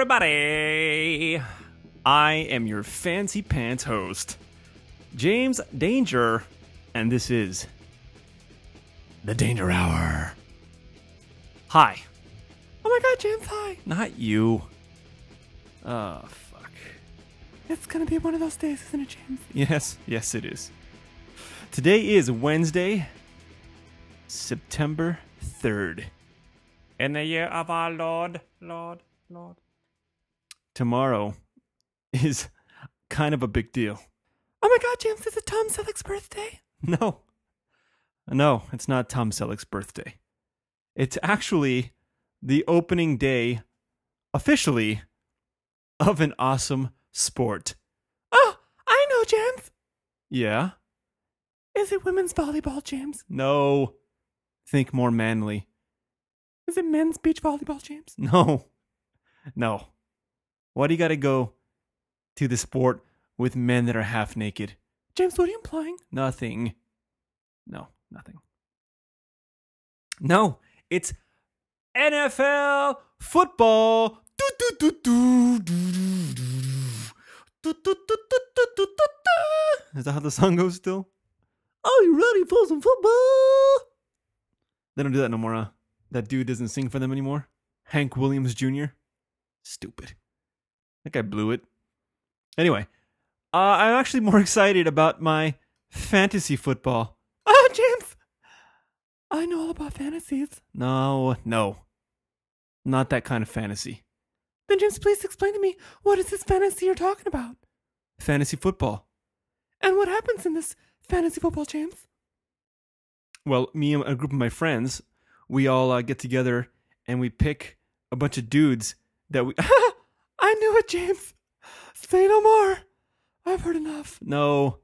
Everybody! I am your fancy pants host, James Danger, and this is the Danger Hour. Hi. Oh my god, James, hi. Not you. Oh, fuck. It's gonna be one of those days, isn't it, James? Yes, yes, it is. Today is Wednesday, September 3rd. In the year of our Lord, Lord, Lord. Tomorrow is kind of a big deal. Oh my god, James, is it Tom Selleck's birthday? No. No, it's not Tom Selleck's birthday. It's actually the opening day, officially, of an awesome sport. Oh, I know, James. Yeah? Is it women's volleyball, James? No. Think more manly. Is it men's beach volleyball, James? No. No. Why do you gotta go to the sport with men that are half naked? James, what are you implying? Nothing. No, nothing. No, it's NFL football. Is that how the song goes still? Are you ready for some football? They don't do that no more, huh? That dude doesn't sing for them anymore. Hank Williams Jr. Stupid. That I blew it. Anyway, uh, I'm actually more excited about my fantasy football. Oh, James. I know all about fantasies. No, no. Not that kind of fantasy. Then, James, please explain to me what is this fantasy you're talking about? Fantasy football. And what happens in this fantasy football, James? Well, me and a group of my friends, we all uh, get together and we pick a bunch of dudes that we. I knew it, James. Say no more. I've heard enough. no,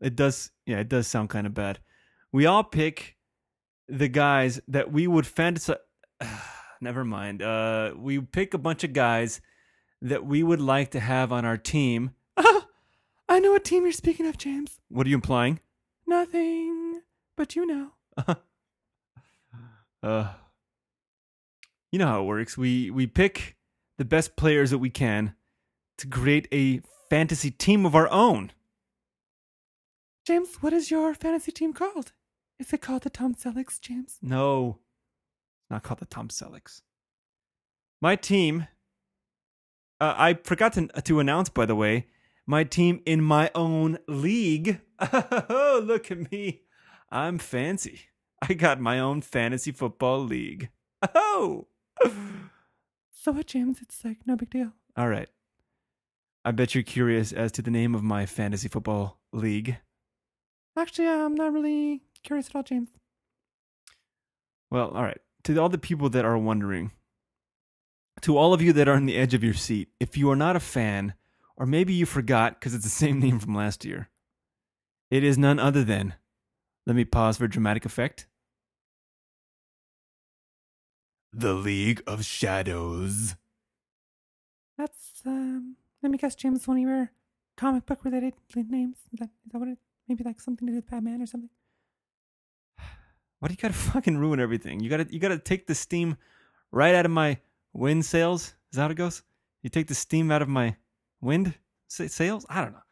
it does. Yeah, it does sound kind of bad. We all pick the guys that we would fantasize. Never mind. Uh, we pick a bunch of guys that we would like to have on our team. I know what team you're speaking of, James. What are you implying? Nothing. But you know. Uh, you know how it works. We we pick the best players that we can to create a fantasy team of our own. James, what is your fantasy team called? Is it called the Tom Selleck's, James? No, not called the Tom Selleck's. My team. Uh, I forgot to to announce, by the way, my team in my own league. Oh, look at me! I'm fancy. I got my own fantasy football league. Oh. So what, James? It's like no big deal. All right. I bet you're curious as to the name of my fantasy football league. Actually, I'm not really curious at all, James. Well, all right. To all the people that are wondering, to all of you that are on the edge of your seat, if you are not a fan, or maybe you forgot because it's the same name from last year, it is none other than. Let me pause for dramatic effect. The League of Shadows. That's um. Let me guess, James. One of your comic book related names. Is that is that what it? Maybe like something to do with Batman or something. Why do you gotta fucking ruin everything? You gotta you gotta take the steam right out of my wind sails. Is that how it goes? You take the steam out of my wind sails? I don't know.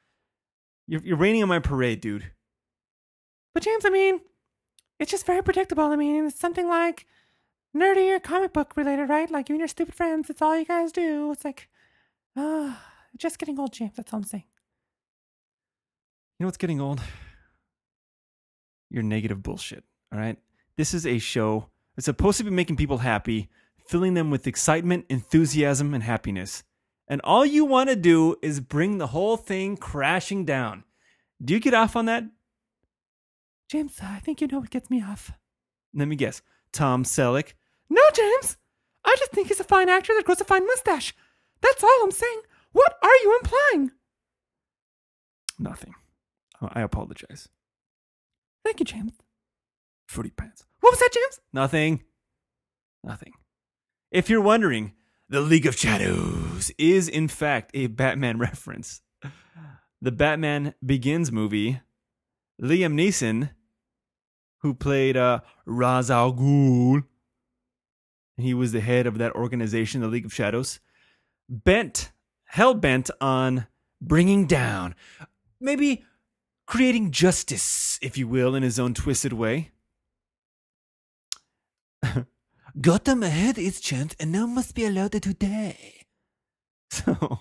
You're you're raining on my parade, dude. But James, I mean, it's just very predictable. I mean, it's something like nerdy or comic book related, right? Like you and your stupid friends. It's all you guys do. It's like, ah, just getting old, James. That's all I'm saying. You know what's getting old? Your negative bullshit. All right. This is a show that's supposed to be making people happy, filling them with excitement, enthusiasm, and happiness. And all you want to do is bring the whole thing crashing down. Do you get off on that? James, I think you know what gets me off. Let me guess. Tom Selleck. No, James. I just think he's a fine actor that grows a fine mustache. That's all I'm saying. What are you implying? Nothing. Uh, I apologize. Thank you, James. Fruity pants. What was that, James? Nothing. Nothing. If you're wondering, the League of Shadows is in fact a Batman reference. The Batman Begins movie, Liam Neeson, who played uh, Ra's al Ghul, he was the head of that organization, the League of Shadows, bent, hell bent on bringing down, maybe creating justice, if you will, in his own twisted way. Gotham ahead its chance, and now must be allowed to die. So,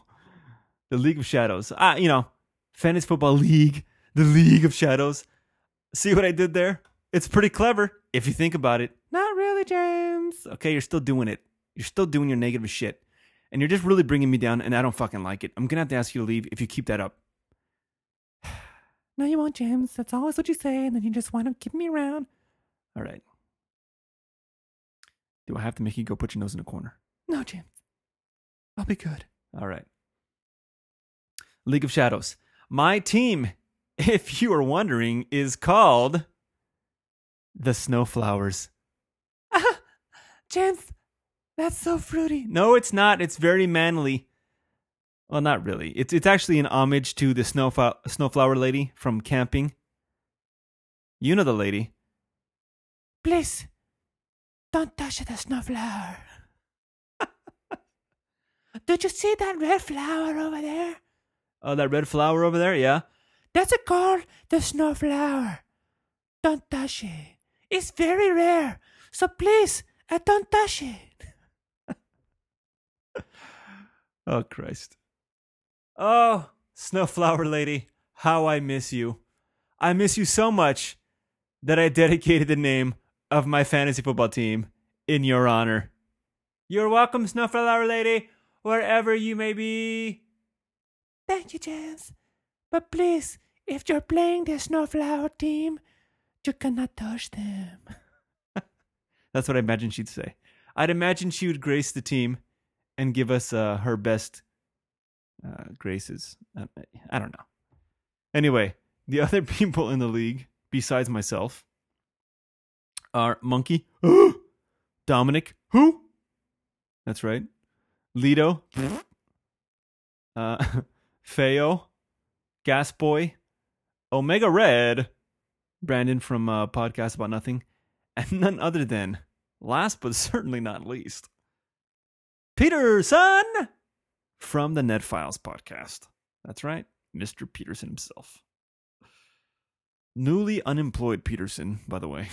the League of Shadows. Ah, you know, Fantasy Football League, the League of Shadows. See what I did there? It's pretty clever if you think about it. Not James. Okay, you're still doing it. You're still doing your negative shit. And you're just really bringing me down, and I don't fucking like it. I'm gonna have to ask you to leave if you keep that up. No, you won't, James. That's always what you say, and then you just wind up keeping me around. All right. Do I have to make you go put your nose in a corner? No, James. I'll be good. All right. League of Shadows. My team, if you are wondering, is called the Snowflowers. James, that's so fruity. No, it's not. It's very manly. Well, not really. It's it's actually an homage to the snowflower snowflower lady from camping. You know the lady. Please, don't touch the snowflower. Did you see that red flower over there? Oh, that red flower over there. Yeah. That's it called the snowflower. Don't touch it. It's very rare. So please, uh, don't touch it. Oh Christ. Oh, snowflower lady, how I miss you. I miss you so much that I dedicated the name of my fantasy football team in your honor. You're welcome, snowflower lady, wherever you may be. Thank you, James. But please, if you're playing the snowflower team, you cannot touch them. That's what I imagine she'd say. I'd imagine she would grace the team and give us uh, her best uh, graces. I, I don't know. Anyway, the other people in the league, besides myself, are Monkey, Dominic, who? That's right. Lido, uh, Feo, Gas Boy, Omega Red, Brandon from uh, Podcast About Nothing, and none other than, last but certainly not least, Peterson from the Net Files podcast. That's right, Mr. Peterson himself. Newly unemployed Peterson, by the way.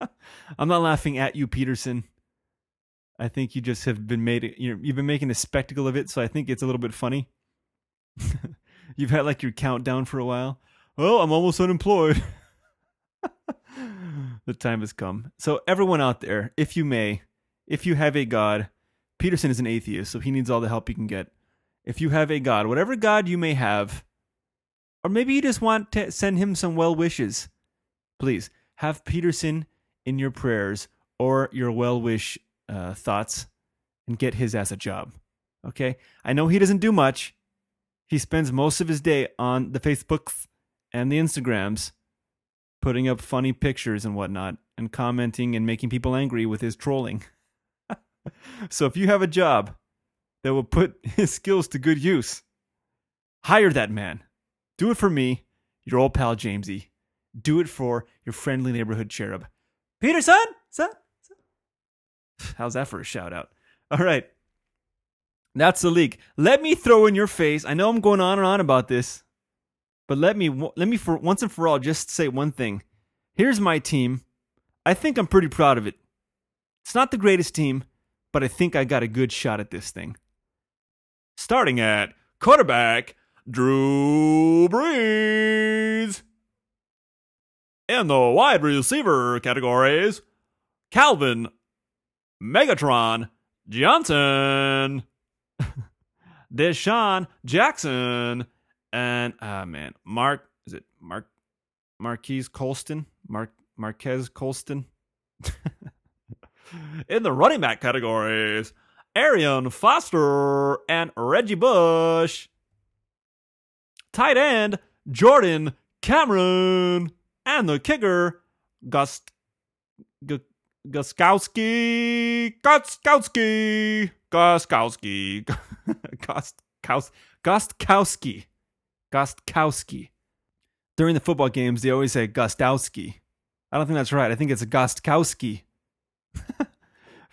I'm not laughing at you, Peterson. I think you just have been made you you've been making a spectacle of it, so I think it's a little bit funny. you've had like your countdown for a while. Well, I'm almost unemployed. the time has come. So everyone out there, if you may, if you have a god, Peterson is an atheist, so he needs all the help he can get. If you have a god, whatever god you may have, or maybe you just want to send him some well wishes, please have Peterson in your prayers or your well wish uh, thoughts and get his ass a job. Okay? I know he doesn't do much. He spends most of his day on the Facebooks and the Instagrams putting up funny pictures and whatnot and commenting and making people angry with his trolling. so if you have a job that will put his skills to good use, hire that man. Do it for me, your old pal Jamesy. Do it for your friendly neighborhood cherub. Peterson? Son? How's that for a shout out? All right. That's the leak. Let me throw in your face. I know I'm going on and on about this, but let me let me for once and for all just say one thing. Here's my team. I think I'm pretty proud of it. It's not the greatest team, but I think I got a good shot at this thing. Starting at quarterback, Drew Brees. In the wide receiver categories, Calvin Megatron Johnson, DeSean Jackson, and ah man, Mark is it Mark Marquise Colston? Mark Marquez Colston? In the running back categories, Arian Foster and Reggie Bush. Tight end, Jordan Cameron. And the kicker, Gust G- Guskowski, Guskowski, Guskowski, Gust Gustkowski, Gustkowski. During the football games, they always say Gustowski. I don't think that's right. I think it's a Gustkowski.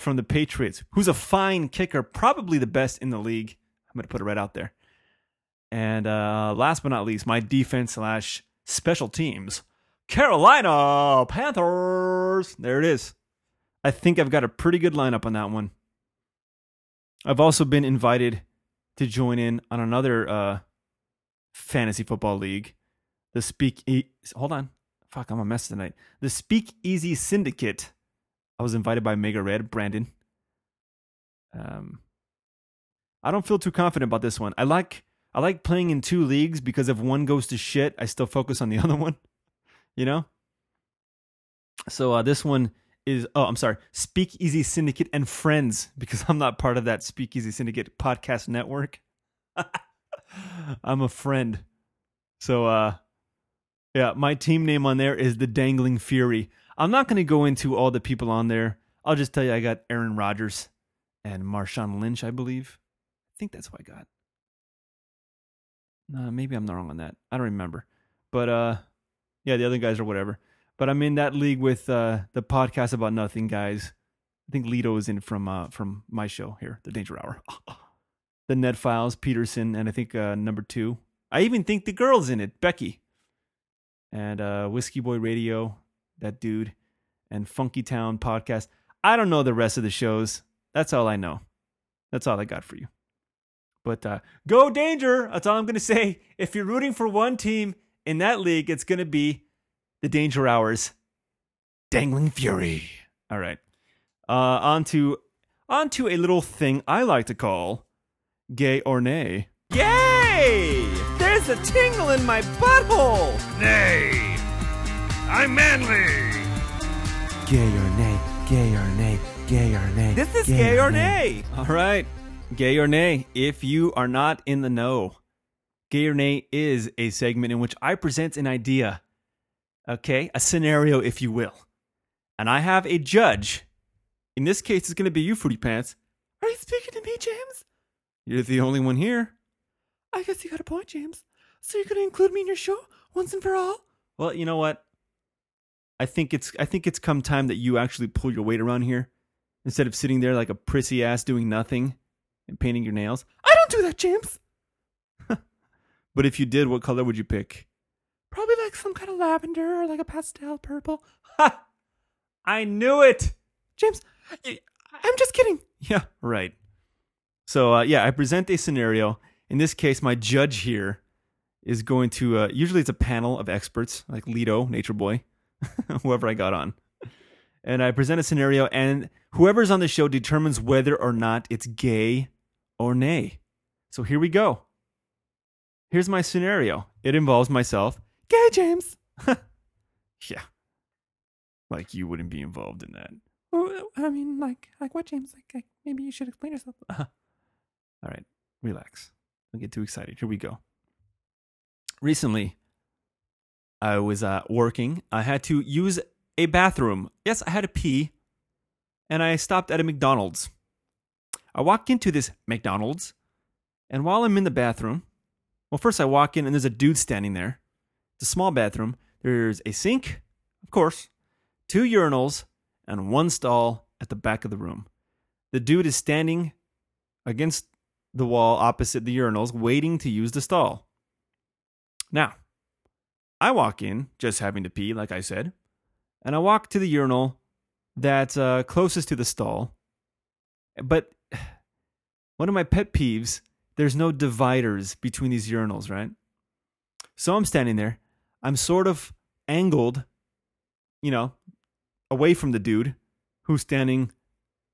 from the Patriots, who's a fine kicker, probably the best in the league. I'm going to put it right out there. And uh, last but not least, my defense slash special teams, Carolina Panthers. There it is. I think I've got a pretty good lineup on that one. I've also been invited to join in on another uh, fantasy football league, the Speak. Hold on, fuck, I'm a mess tonight. The Speak Easy Syndicate. I was invited by Mega Red Brandon. Um, I don't feel too confident about this one. I like I like playing in two leagues because if one goes to shit, I still focus on the other one. You know. So uh, this one is oh I'm sorry, Speakeasy Syndicate and Friends because I'm not part of that Speakeasy Syndicate podcast network. I'm a friend. So uh yeah, my team name on there is the Dangling Fury. I'm not going to go into all the people on there. I'll just tell you I got Aaron Rodgers and Marshawn Lynch, I believe. I think that's what I got. Maybe I'm not wrong on that. I don't remember. But uh yeah, the other guys are whatever. But I'm in that league with uh the podcast about nothing guys. I think Lido is in from uh from my show here, The Danger Hour. the Ned Files, Peterson, and I think uh number two. I even think the girl's in it, Becky. And uh Whiskey Boy Radio, that dude, and Funky Town podcast. I don't know the rest of the shows. That's all I know. That's all I got for you. But uh, go danger. That's all I'm going to say. If you're rooting for one team in that league, it's going to be the Danger Hours, Dangling Fury. All right. Uh, on to on to a little thing I like to call gay or nay. Yay! There's a tingle in my butthole. Nay, I'm manly. Gay or nay, gay or nay, gay or nay. This is gay, or nay. All right. Gay or nay, if you are not in the know, gay or nay is a segment in which I present an idea, okay, a scenario, if you will. And I have a judge. In this case, it's going to be you, Fruity Pants. Are you speaking to me, James? You're the only one here. I guess you got a point, James. So you're gonna include me in your show once and for all? Well, you know what? I think it's I think it's come time that you actually pull your weight around here instead of sitting there like a prissy ass doing nothing and painting your nails. I don't do that, James. But if you did, what color would you pick? Probably like some kind of lavender or like a pastel purple. Ha! I knew it. James, I'm just kidding. Yeah, right. So uh, yeah, I present a scenario. In this case, my judge here is going to. Uh, usually, it's a panel of experts like Lido, Nature Boy, whoever I got on, and I present a scenario, and whoever's on the show determines whether or not it's gay or nay. So here we go. Here's my scenario. It involves myself. Gay, James. Yeah, like you wouldn't be involved in that. I mean, like, like what, James? Like, like, maybe you should explain yourself. All right, relax. Don't get too excited. Here we go. Recently, I was uh, working. I had to use a bathroom. Yes, I had to pee, and I stopped at a McDonald's. I walk into this McDonald's, and while I'm in the bathroom, well, first I walk in and there's a dude standing there. It's a small bathroom. There's a sink, of course, two urinals, and one stall at the back of the room. The dude is standing against the wall opposite the urinals, waiting to use the stall. Now, I walk in, just having to pee, like I said, and I walk to the urinal that's uh, closest to the stall. But one of my pet peeves there's no dividers between these urinals, right? So I'm standing there. I'm sort of angled, you know, away from the dude who's standing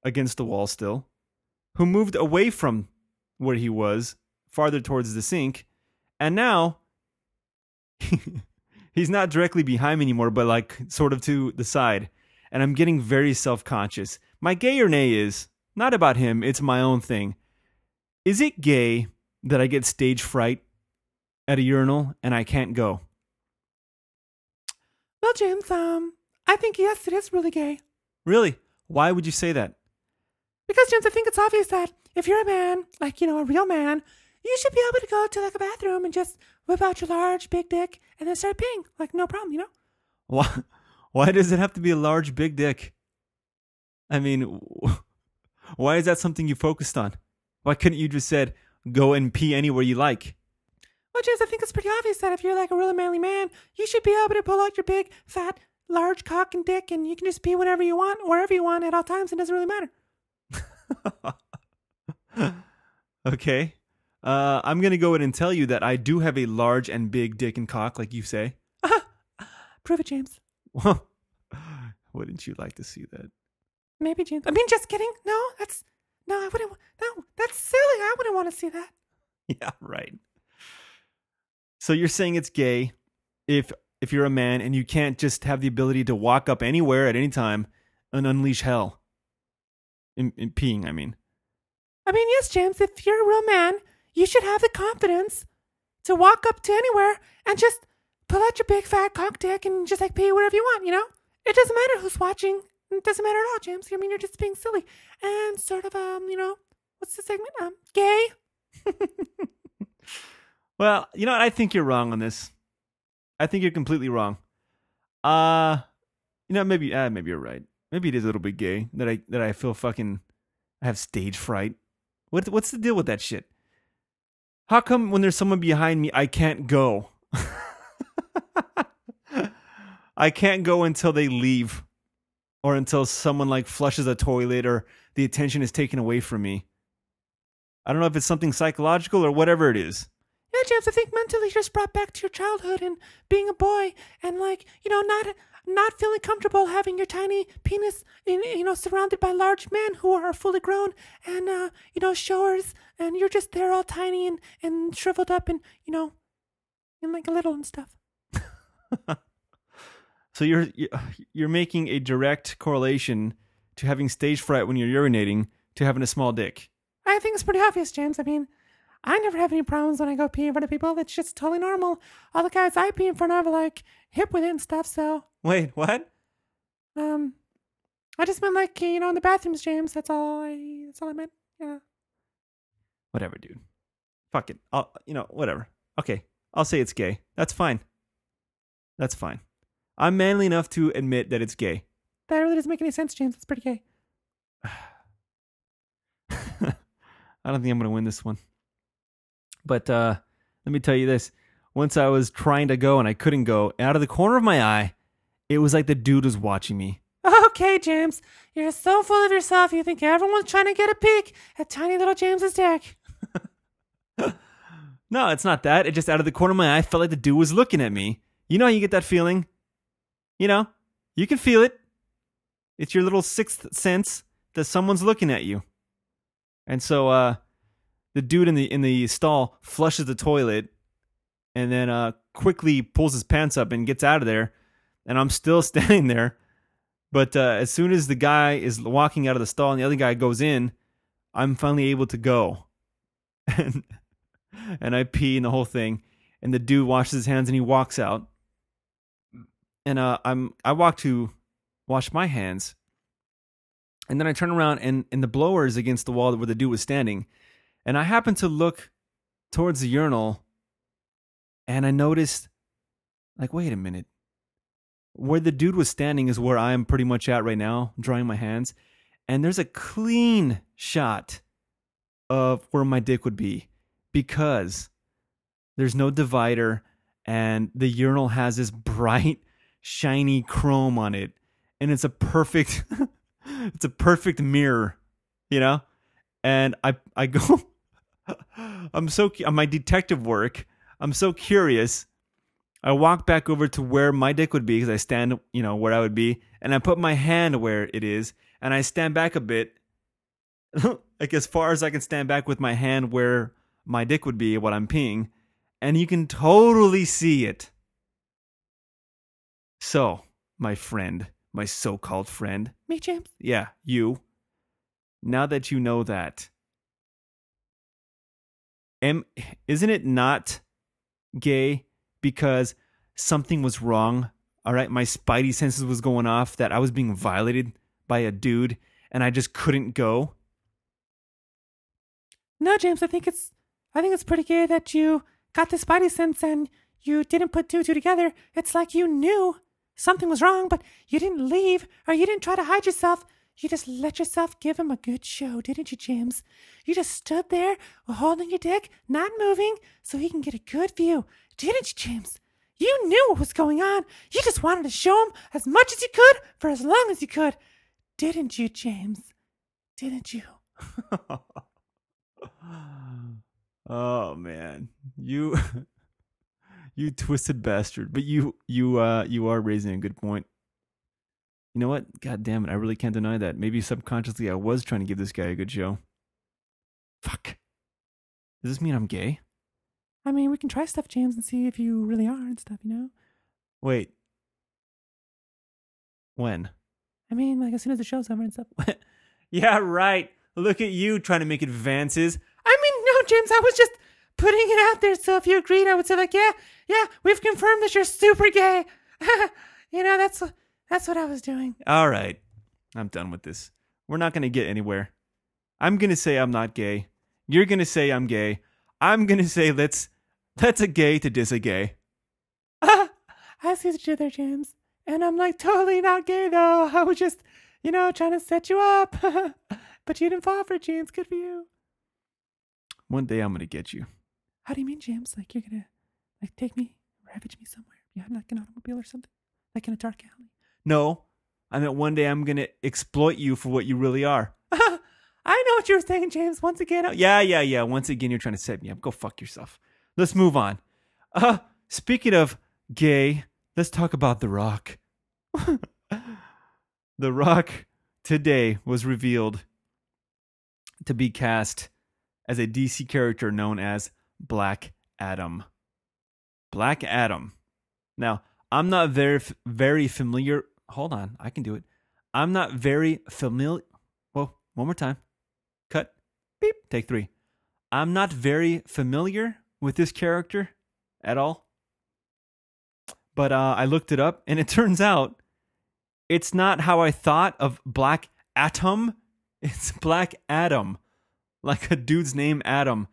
against the wall still, who moved away from where he was, farther towards the sink, and now he's not directly behind me anymore, but like sort of to the side. And I'm getting very self conscious. My gay or nay is not about him, it's my own thing. Is it gay that I get stage fright at a urinal and I can't go? Well, James, um, I think yes, it is really gay. Really? Why would you say that? Because, James, I think it's obvious that if you're a man, like, you know, a real man, you should be able to go to, like, a bathroom and just whip out your large, big dick and then start peeing. Like, no problem, you know? Why, why does it have to be a large, big dick? I mean, Why is that something you focused on? Why couldn't you just said go and pee anywhere you like? Well, James, I think it's pretty obvious that if you're like a really manly man, you should be able to pull out your big, fat, large cock and dick, and you can just pee whenever you want, wherever you want, at all times. It doesn't really matter. okay. Uh, I'm gonna go in and tell you that I do have a large and big dick and cock, like you say. Prove it, James. Well, wouldn't you like to see that? Maybe, James. I mean, just kidding. No, that's no. I wouldn't. No, that's silly. I wouldn't want to see that. Yeah, right. So you're saying it's gay if if you're a man and you can't just have the ability to walk up anywhere at any time and unleash hell. In, in peeing, I mean. I mean, yes, James. If you're a real man, you should have the confidence to walk up to anywhere and just pull out your big fat cock dick and just like pee wherever you want. You know, it doesn't matter who's watching. It doesn't matter at all, James. I mean, you're just being silly and sort of um, you know, what's the segment? Um, gay. Well, you know what? I think you're wrong on this. I think you're completely wrong. Uh you know, maybe uh, maybe you're right. Maybe it is a little bit gay that I that I feel fucking I have stage fright. What what's the deal with that shit? How come when there's someone behind me I can't go? I can't go until they leave or until someone like flushes a toilet or the attention is taken away from me. I don't know if it's something psychological or whatever it is. Yeah, you have to think mentally just brought back to your childhood and being a boy and like, you know, not not feeling comfortable having your tiny penis in, you know, surrounded by large men who are fully grown and uh, you know, showers and you're just there all tiny and, and shriveled up and, you know, and like a little and stuff. So you're you're making a direct correlation to having stage fright when you're urinating to having a small dick. I think it's pretty obvious, James. I mean, I never have any problems when I go pee in front of people. It's just totally normal. All the guys I pee in front of are like hip with it and stuff, so Wait, what? um I just meant like you know in the bathrooms, James. That's all I that's all I meant. Yeah. Whatever, dude. Fuck it. I'll you know whatever. Okay, I'll say it's gay. That's fine. That's fine. I'm manly enough to admit that it's gay. That really doesn't make any sense, James. It's pretty gay. I don't think I'm going to win this one. But uh, let me tell you this. Once I was trying to go and I couldn't go, out of the corner of my eye, it was like the dude was watching me. Okay, James. You're so full of yourself you think everyone's trying to get a peek at tiny little James's dick. No, it's not that. It just out of the corner of my eye felt like the dude was looking at me. You know how you get that feeling? You know, you can feel it. It's your little sixth sense that someone's looking at you. And so uh the dude in the in the stall flushes the toilet and then uh quickly pulls his pants up and gets out of there. And I'm still standing there. But uh, as soon as the guy is walking out of the stall and the other guy goes in, I'm finally able to go. And and I pee and the whole thing. And the dude washes his hands and he walks out. And uh, I'm I walk to wash my hands. And then I turn around and, and the blower is against the wall where the dude was standing. And I happen to look towards the urinal and I noticed like, wait a minute. Where the dude was standing is where I am pretty much at right now, drying my hands. And there's a clean shot of where my dick would be because there's no divider and the urinal has this bright shiny chrome on it and it's a perfect it's a perfect mirror you know and i i go i'm so my detective work i'm so curious i walk back over to where my dick would be because i stand you know where i would be and i put my hand where it is and i stand back a bit like as far as i can stand back with my hand where my dick would be what I'm peeing, and you can totally see it. So, my friend, my so called friend, Me, James? yeah, you, now that you know that, am, isn't it not gay because something was wrong? All right, my spidey senses was going off that I was being violated by a dude and I just couldn't go. No, James, I think it's I think it's pretty gay that you got the spidey sense and you didn't put two two together. It's like you knew something was wrong, but you didn't leave or you didn't try to hide yourself. You just let yourself give him a good show, didn't you, James? You just stood there holding your dick, not moving, so he can get a good view, didn't you, James? You knew what was going on. You just wanted to show him as much as you could for as long as you could. Didn't you, James? Didn't you? oh man, you you twisted bastard. But you you uh you are raising a good point. You know what? God damn it, I really can't deny that. Maybe subconsciously I was trying to give this guy a good show. Fuck. Does this mean I'm gay? I mean, we can try stuff, James, and see if you really are and stuff, you know? Wait. When? I mean, like as soon as the show's over and stuff. yeah, right. Look at you trying to make advances. I mean, no, James, I was just putting it out there. So if you agreed, I would say like, yeah, yeah, we've confirmed that you're super gay. you know, that's that's what I was doing. All right. I'm done with this. We're not going to get anywhere. I'm going to say I'm not gay. You're going to say I'm gay. I'm going to say let's let's a gay to dis a gay. I see what you did there, James. And I'm like totally not gay though. I was just, you know, trying to set you up. but you didn't fall for it, James. Good for you. One day I'm going to get you. How do you mean, James? Like you're gonna like take me, ravage me somewhere? You had like an automobile or something? Like in a dark alley? No. I meant one day I'm going to exploit you for what you really are. I know what you were saying, James. Once again, I- Yeah, yeah, yeah. Once again, you're trying to set me up. Go fuck yourself. Let's move on. Uh, speaking of gay, let's talk about The Rock. the Rock today was revealed to be cast as a DC character known as Black Adam. Black Adam. Now, I'm not very very familiar. Hold on, I can do it. I'm not very familiar. Well, one more time. Cut. Beep. Take three. I'm not very familiar with this character at all. But uh, I looked it up, and it turns out it's not how I thought of Black Atom. It's Black Adam, like a dude's name Adam.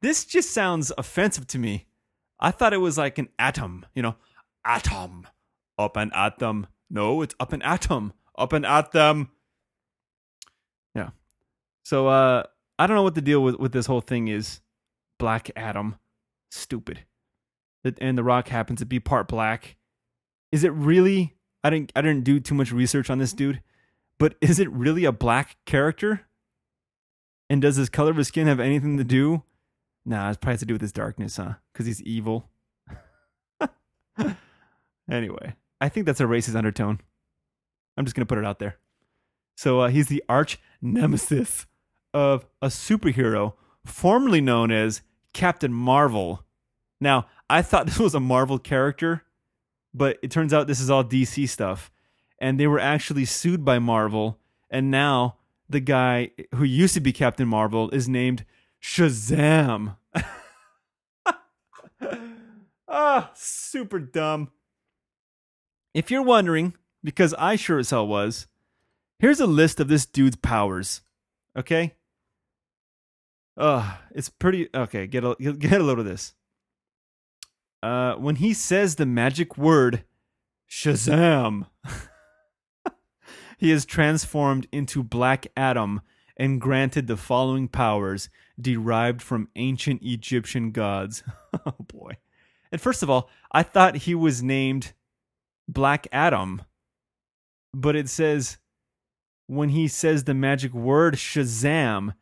This just sounds offensive to me. I thought it was like an atom, you know, atom, up an atom. No, it's up an atom, up an atom. Yeah. So uh I don't know what the deal with, with this whole thing is. Black Adam. Stupid. And The Rock happens to be part black. Is it really I didn't I didn't do too much research on this dude, but is it really a black character? And does his color of his skin have anything to do? Nah, it's probably has to do with his darkness, huh? Because he's evil. anyway, I think that's a racist undertone. I'm just gonna put it out there. So uh, he's the arch nemesis of a superhero formerly known as Captain Marvel. Now, I thought this was a Marvel character, but it turns out this is all DC stuff. And they were actually sued by Marvel, and now the guy who used to be Captain Marvel is named Shazam. ah, super dumb. If you're wondering, because I sure as hell was, here's a list of this dude's powers. Okay? Ugh, it's pretty okay, get a get a load of this. Uh when he says the magic word Shazam, he is transformed into Black Adam and granted the following powers derived from ancient Egyptian gods. oh boy. And first of all, I thought he was named Black Adam, but it says when he says the magic word Shazam,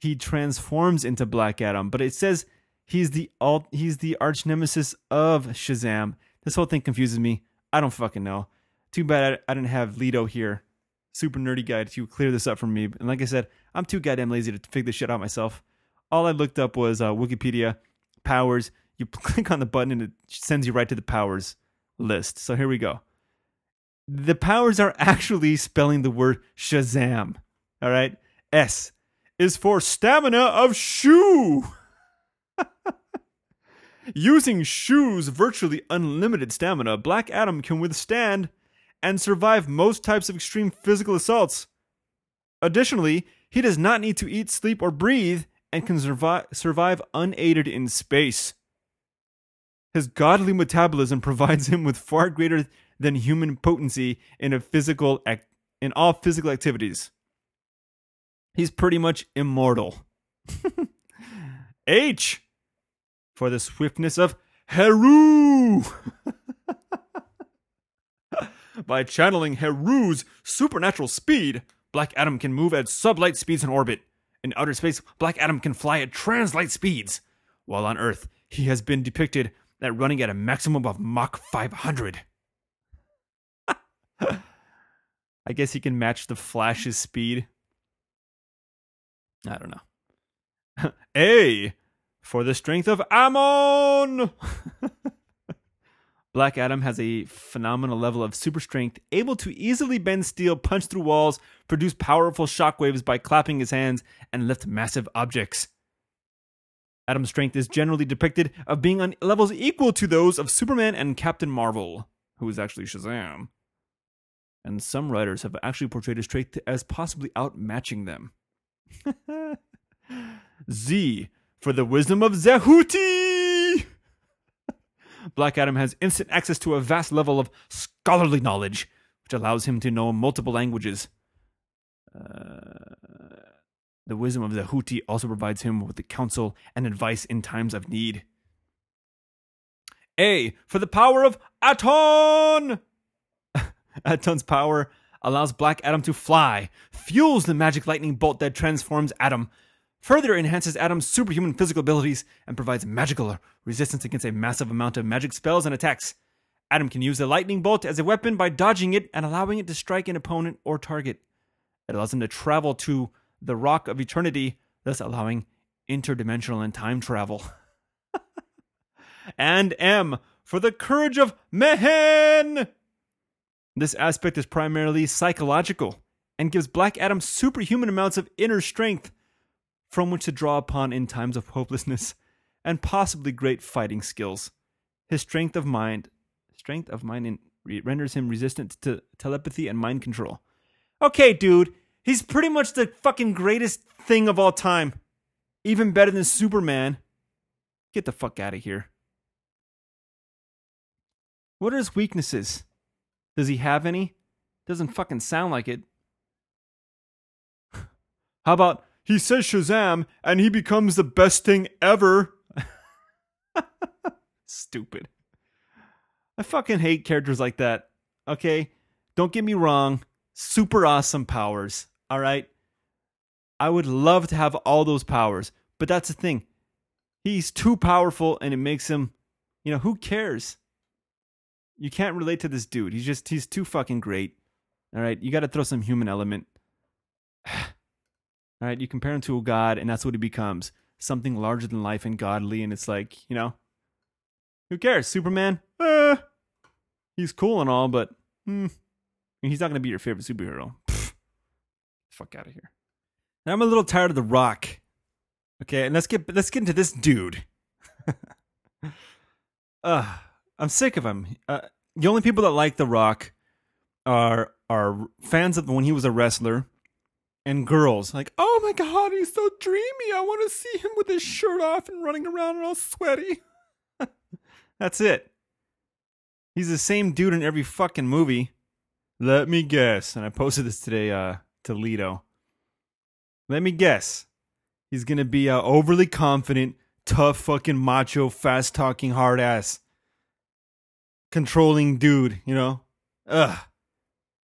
he transforms into Black Adam. But it says he's the alt, he's the arch nemesis of Shazam. This whole thing confuses me. I don't fucking know. Too bad I, I didn't have Lido here, super nerdy guy, to clear this up for me. And like I said, I'm too goddamn lazy to figure this shit out myself. All I looked up was uh, Wikipedia powers. You click on the button and it sends you right to the powers list. So here we go. The powers are actually spelling the word Shazam. All right. S is for stamina of Shu. Using Shu's virtually unlimited stamina, Black Adam can withstand and survive most types of extreme physical assaults. Additionally, he does not need to eat, sleep, or breathe and can survive, survive unaided in space. His godly metabolism provides him with far greater than human potency in a physical ac- in all physical activities. He's pretty much immortal. H for the swiftness of Heru. By channeling Heru's supernatural speed, Black Adam can move at sublight speeds in orbit. In outer space, Black Adam can fly at translight speeds. While on Earth, he has been depicted at running at a maximum of Mach 500. I guess he can match the Flash's speed. I don't know. A for the strength of Amon. Black Adam has a phenomenal level of super strength, able to easily bend steel, punch through walls, produce powerful shockwaves by clapping his hands, and lift massive objects. Adam's strength is generally depicted of being on levels equal to those of Superman and Captain Marvel, who is actually Shazam. And some writers have actually portrayed his strength as possibly outmatching them. Z for the wisdom of Zehuti. Black Adam has instant access to a vast level of scholarly knowledge, which allows him to know multiple languages. Uh, the wisdom of Zehuti also provides him with the counsel and advice in times of need. A for the power of Aton. Aton's power allows Black Adam to fly, fuels the magic lightning bolt that transforms Adam, further enhances Adam's superhuman physical abilities, and provides magical resistance against a massive amount of magic spells and attacks. Adam can use the lightning bolt as a weapon by dodging it and allowing it to strike an opponent or target. It allows him to travel to the Rock of Eternity, thus allowing interdimensional and time travel. and M for the courage of Mehen. This aspect is primarily psychological and gives Black Adam superhuman amounts of inner strength from which to draw upon in times of hopelessness and possibly great fighting skills. His strength of mind, strength of mind in, renders him resistant to telepathy and mind control. Okay, dude, he's pretty much the fucking greatest thing of all time. Even better than Superman. Get the fuck out of here. What are his weaknesses? Does he have any? Doesn't fucking sound like it. How about he says Shazam and he becomes the best thing ever? Stupid. I fucking hate characters like that. Okay? Don't get me wrong. Super awesome powers. All right? I would love to have all those powers, but that's the thing. He's too powerful and it makes him, you know, who cares? You can't relate to this dude. He's just he's too fucking great. All right, you got to throw some human element. All right, you compare him to a god, and that's what he becomes something larger than life and godly. And it's like, you know, who cares? Superman, eh, he's cool and all, but hmm, he's not gonna be your favorite superhero. Fuck out of here. I'm a little tired of the Rock. Okay, and let's get let's get into this dude. uh, I'm sick of him. Uh, the only people that like The Rock are are fans of when he was a wrestler and girls. Like, oh my god, he's so dreamy. I want to see him with his shirt off and running around and all sweaty. That's it. He's the same dude in every fucking movie. Let me guess. And I posted this today uh to Lido. Let me guess. He's gonna be a overly confident, tough, fucking macho, fast talking, hard ass, controlling dude. You know, ugh.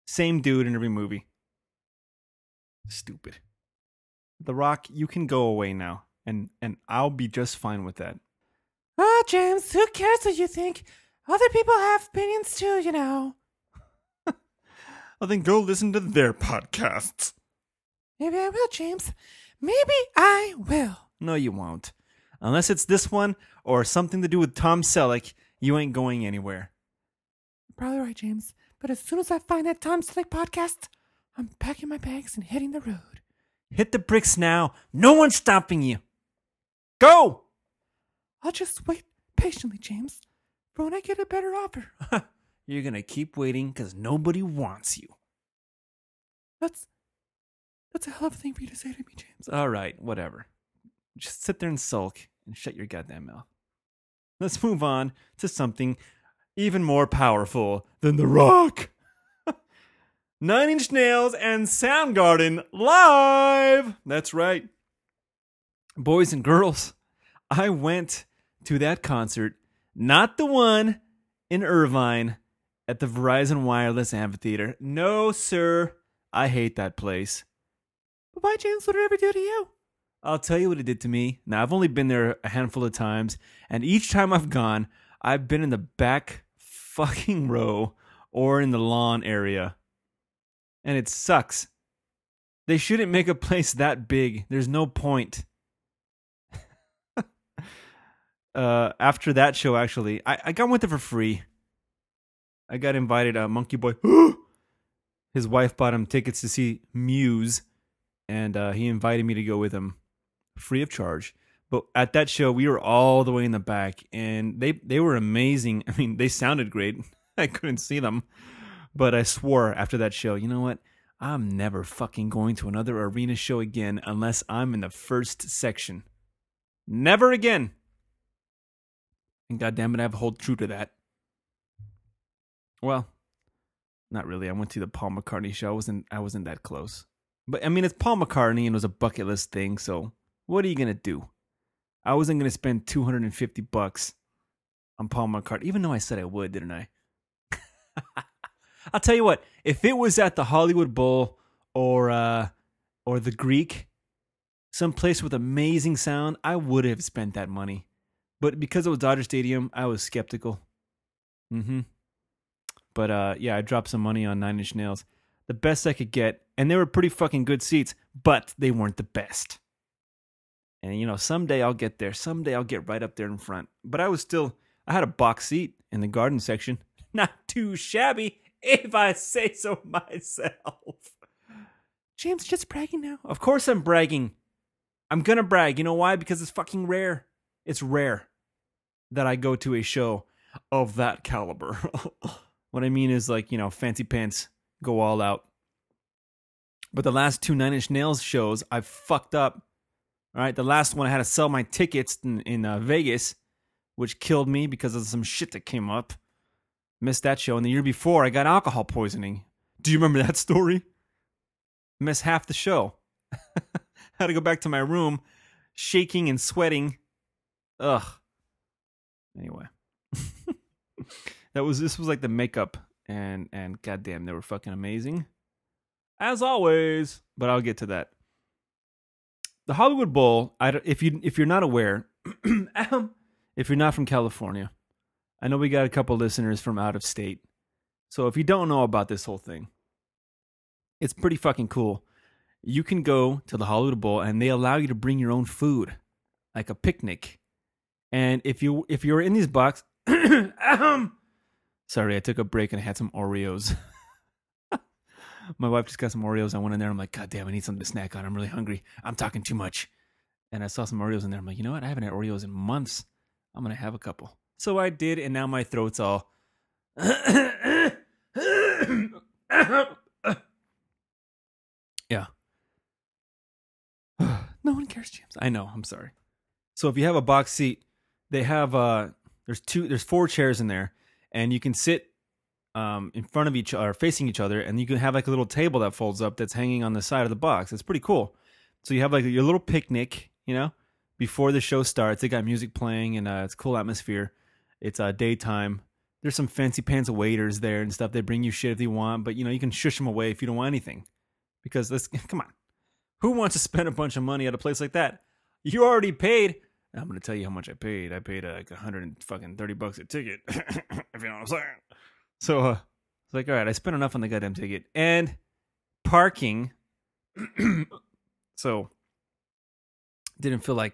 Same dude in every movie. Stupid. The Rock, you can go away now, and and I'll be just fine with that. Oh, James, who cares what you think? Other people have opinions too, you know. I think go listen to their podcasts. Maybe I will, James. Maybe I will. No, you won't. Unless it's this one or something to do with Tom Selleck, you ain't going anywhere. Probably right, James. But as soon as I find that Tom Selleck podcast, I'm packing my bags and hitting the road. Hit the bricks now. No one's stopping you. Go! I'll just wait patiently, James, for when I get a better offer. You're gonna keep waiting because nobody wants you. That's that's a hell of a thing for you to say to me, James. All right, whatever. Just sit there and sulk and shut your goddamn mouth. Let's move on to something even more powerful than The Rock. Nine Inch Nails and Soundgarden live. That's right. Boys and girls, I went to that concert, not the one in Irvine at the Verizon Wireless Amphitheater. No, sir. I hate that place. But why, James? What did it ever do to you? I'll tell you what it did to me. Now, I've only been there a handful of times, and each time I've gone, I've been in the back fucking row or in the lawn area. And it sucks. They shouldn't make a place that big. There's no point. uh, after that show, actually, I, I got went there for free. I got invited. Uh, Monkey Boy, his wife bought him tickets to see Muse, and uh, he invited me to go with him, free of charge. But at that show, we were all the way in the back, and they they were amazing. I mean, they sounded great. I couldn't see them, but I swore after that show, you know what? I'm never fucking going to another arena show again unless I'm in the first section. Never again. And goddamn it, I've hold true to that. Well, not really. I went to the Paul McCartney show. I wasn't I wasn't that close. But I mean it's Paul McCartney and it was a bucket list thing, so what are you gonna do? I wasn't gonna spend two hundred and fifty bucks on Paul McCartney, even though I said I would, didn't I? I'll tell you what, if it was at the Hollywood Bowl or uh or the Greek, some place with amazing sound, I would have spent that money. But because it was Dodger Stadium, I was skeptical. Mm-hmm. But uh yeah, I dropped some money on Nine Inch Nails. The best I could get, and they were pretty fucking good seats, but they weren't the best. And you know, someday I'll get there. Someday I'll get right up there in front. But I was still I had a box seat in the garden section. Not too shabby, if I say so myself. James, just bragging now. Of course I'm bragging. I'm gonna brag. You know why? Because it's fucking rare. It's rare that I go to a show of that caliber. what I mean is like, you know, fancy pants, go all out. But the last two Nine Inch Nails shows, I fucked up. All right, the last one I had to sell my tickets in, in uh, Vegas, which killed me because of some shit that came up. Missed that show. And the year before, I got alcohol poisoning. Do you remember that story? Missed half the show. had to go back to my room, shaking and sweating. Ugh. Anyway, that was this was like the makeup, and and goddamn, they were fucking amazing, as always. But I'll get to that. The Hollywood Bowl. I if you if you're not aware, um, if you're not from California, I know we got a couple listeners from out of state. So if you don't know about this whole thing, it's pretty fucking cool. You can go to the Hollywood Bowl and they allow you to bring your own food, like a picnic. And if you if you're in these box, um, sorry, I took a break and I had some Oreos. My wife just got some Oreos. I went in there. I'm like, God damn, I need something to snack on. I'm really hungry. I'm talking too much. And I saw some Oreos in there. I'm like, you know what? I haven't had Oreos in months. I'm gonna have a couple. So I did, and now my throat's all. yeah. no one cares, James. I know. I'm sorry. So if you have a box seat, they have uh there's two there's four chairs in there, and you can sit um in front of each other, facing each other, and you can have like a little table that folds up that's hanging on the side of the box. It's pretty cool. So you have like your little picnic, you know, before the show starts. They got music playing, and uh, it's cool atmosphere. It's uh, daytime. There's some fancy pants waiters there and stuff. They bring you shit if they want, but you know you can shush them away if you don't want anything. Because let's come on, who wants to spend a bunch of money at a place like that? You already paid. I'm gonna tell you how much I paid. I paid uh, like a hundred and fucking thirty bucks a ticket. if you know what I'm saying. So uh, it's like, all right, I spent enough on the goddamn ticket and parking. so didn't feel like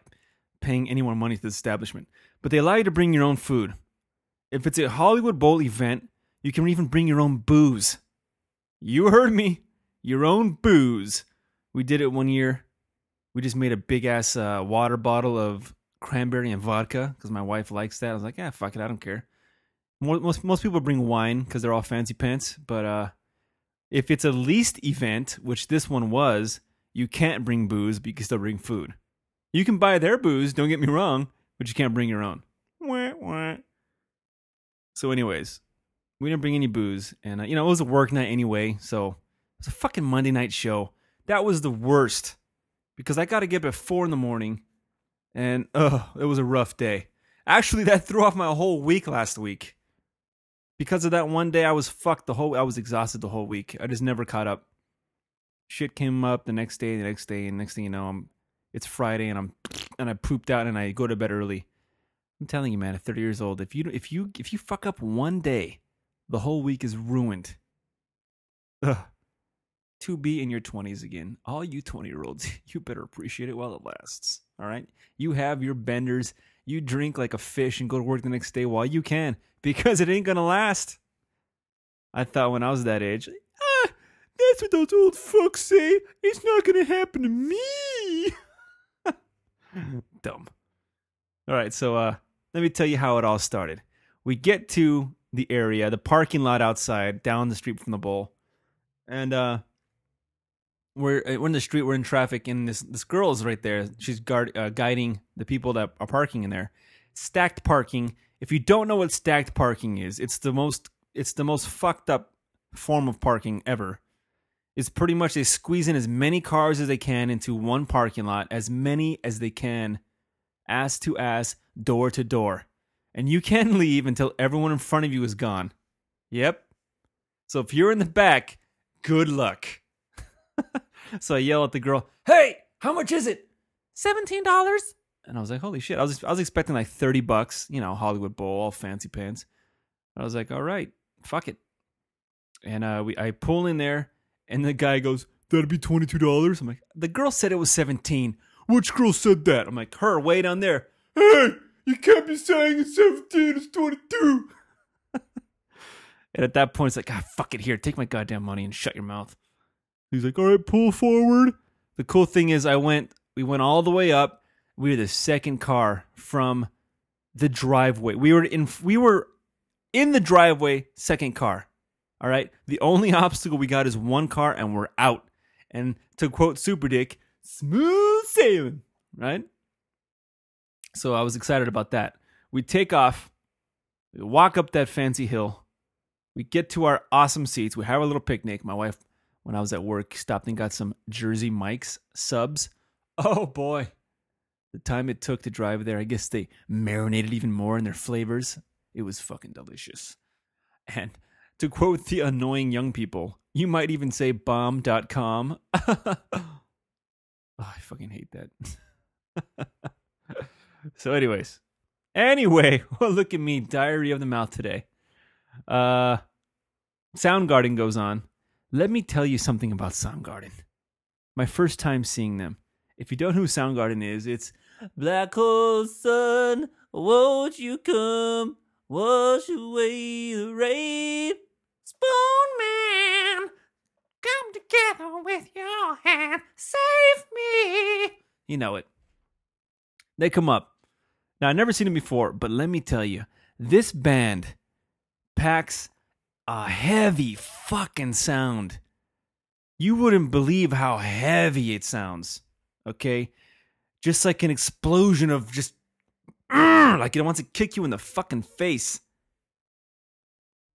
paying any more money to the establishment. But they allow you to bring your own food. If it's a Hollywood Bowl event, you can even bring your own booze. You heard me. Your own booze. We did it one year. We just made a big ass uh, water bottle of cranberry and vodka because my wife likes that. I was like, yeah, fuck it, I don't care. Most most, people bring wine because they're all fancy pants. But uh, if it's a leased event, which this one was, you can't bring booze, but you can still bring food. You can buy their booze, don't get me wrong, but you can't bring your own. Wah, wah. So, anyways, we didn't bring any booze, and uh, you know it was a work night anyway, so it was a fucking Monday night show. That was the worst because I got to get up at four in the morning, and ugh, it was a rough day. Actually, that threw off my whole week last week. Because of that one day, I was fucked the whole. I was exhausted the whole week. I just never caught up. Shit came up the next day, the next day, and next thing you know, I'm. It's Friday, and I'm, and I pooped out, and I go to bed early. I'm telling you, man, at 30 years old, if you if you if you fuck up one day, the whole week is ruined. Ugh. To be in your 20s again, all you 20 year olds, you better appreciate it while it lasts. All right, you have your benders. You drink like a fish and go to work the next day while you can, because it ain't gonna last. I thought when I was that age, ah, that's what those old fucks say. It's not gonna happen to me. Dumb. All right, so uh, let me tell you how it all started. We get to the area, the parking lot outside, down the street from the bowl, and uh, we're uh, we're in the street, we're in traffic, and this this girl is right there. She's guard uh, guiding the people that are parking in there. Stacked parking. If you don't know what stacked parking is, it's the most it's the most fucked up form of parking ever. It's pretty much they squeeze in as many cars as they can into one parking lot, as many as they can, ass to ass, door to door. And you can leave until everyone in front of you is gone. Yep. So if you're in the back, good luck. so I yell at the girl, "Hey, how much is it?" Seventeen dollars. And I was like, "Holy shit!" I was I was expecting like thirty bucks, you know, Hollywood Bowl, all fancy pants. I was like, "All right, fuck it." And uh, we I pull in there, and the guy goes, "That'd be twenty two dollars." I'm like, "The girl said it was 17 Which girl said that? I'm like, "Her, way down there." Hey, you can't be saying it's seventeen. It's twenty two. and at that point, it's like, "Ah, fuck it. Here, take my goddamn money and shut your mouth." He's like, all right, pull forward. The cool thing is, I went, we went all the way up. We were the second car from the driveway. We were in, we were in the driveway, second car. All right. The only obstacle we got is one car, and we're out. And to quote Super Dick, smooth sailing. Right. So I was excited about that. We take off. We walk up that fancy hill. We get to our awesome seats. We have a little picnic. My wife when I was at work, stopped and got some Jersey Mike's subs. Oh boy. The time it took to drive there, I guess they marinated even more in their flavors. It was fucking delicious. And to quote the annoying young people, you might even say bomb.com. oh, I fucking hate that. so, anyways. Anyway, well, look at me, diary of the mouth today. Uh Soundgarden goes on. Let me tell you something about Soundgarden. My first time seeing them. If you don't know who Soundgarden is, it's Black hole sun, won't you come wash away the rain? Spoon Man, come together with your hand, save me. You know it. They come up. Now, I've never seen them before, but let me tell you, this band packs a heavy fucking sound. You wouldn't believe how heavy it sounds. Okay? Just like an explosion of just like it wants to kick you in the fucking face.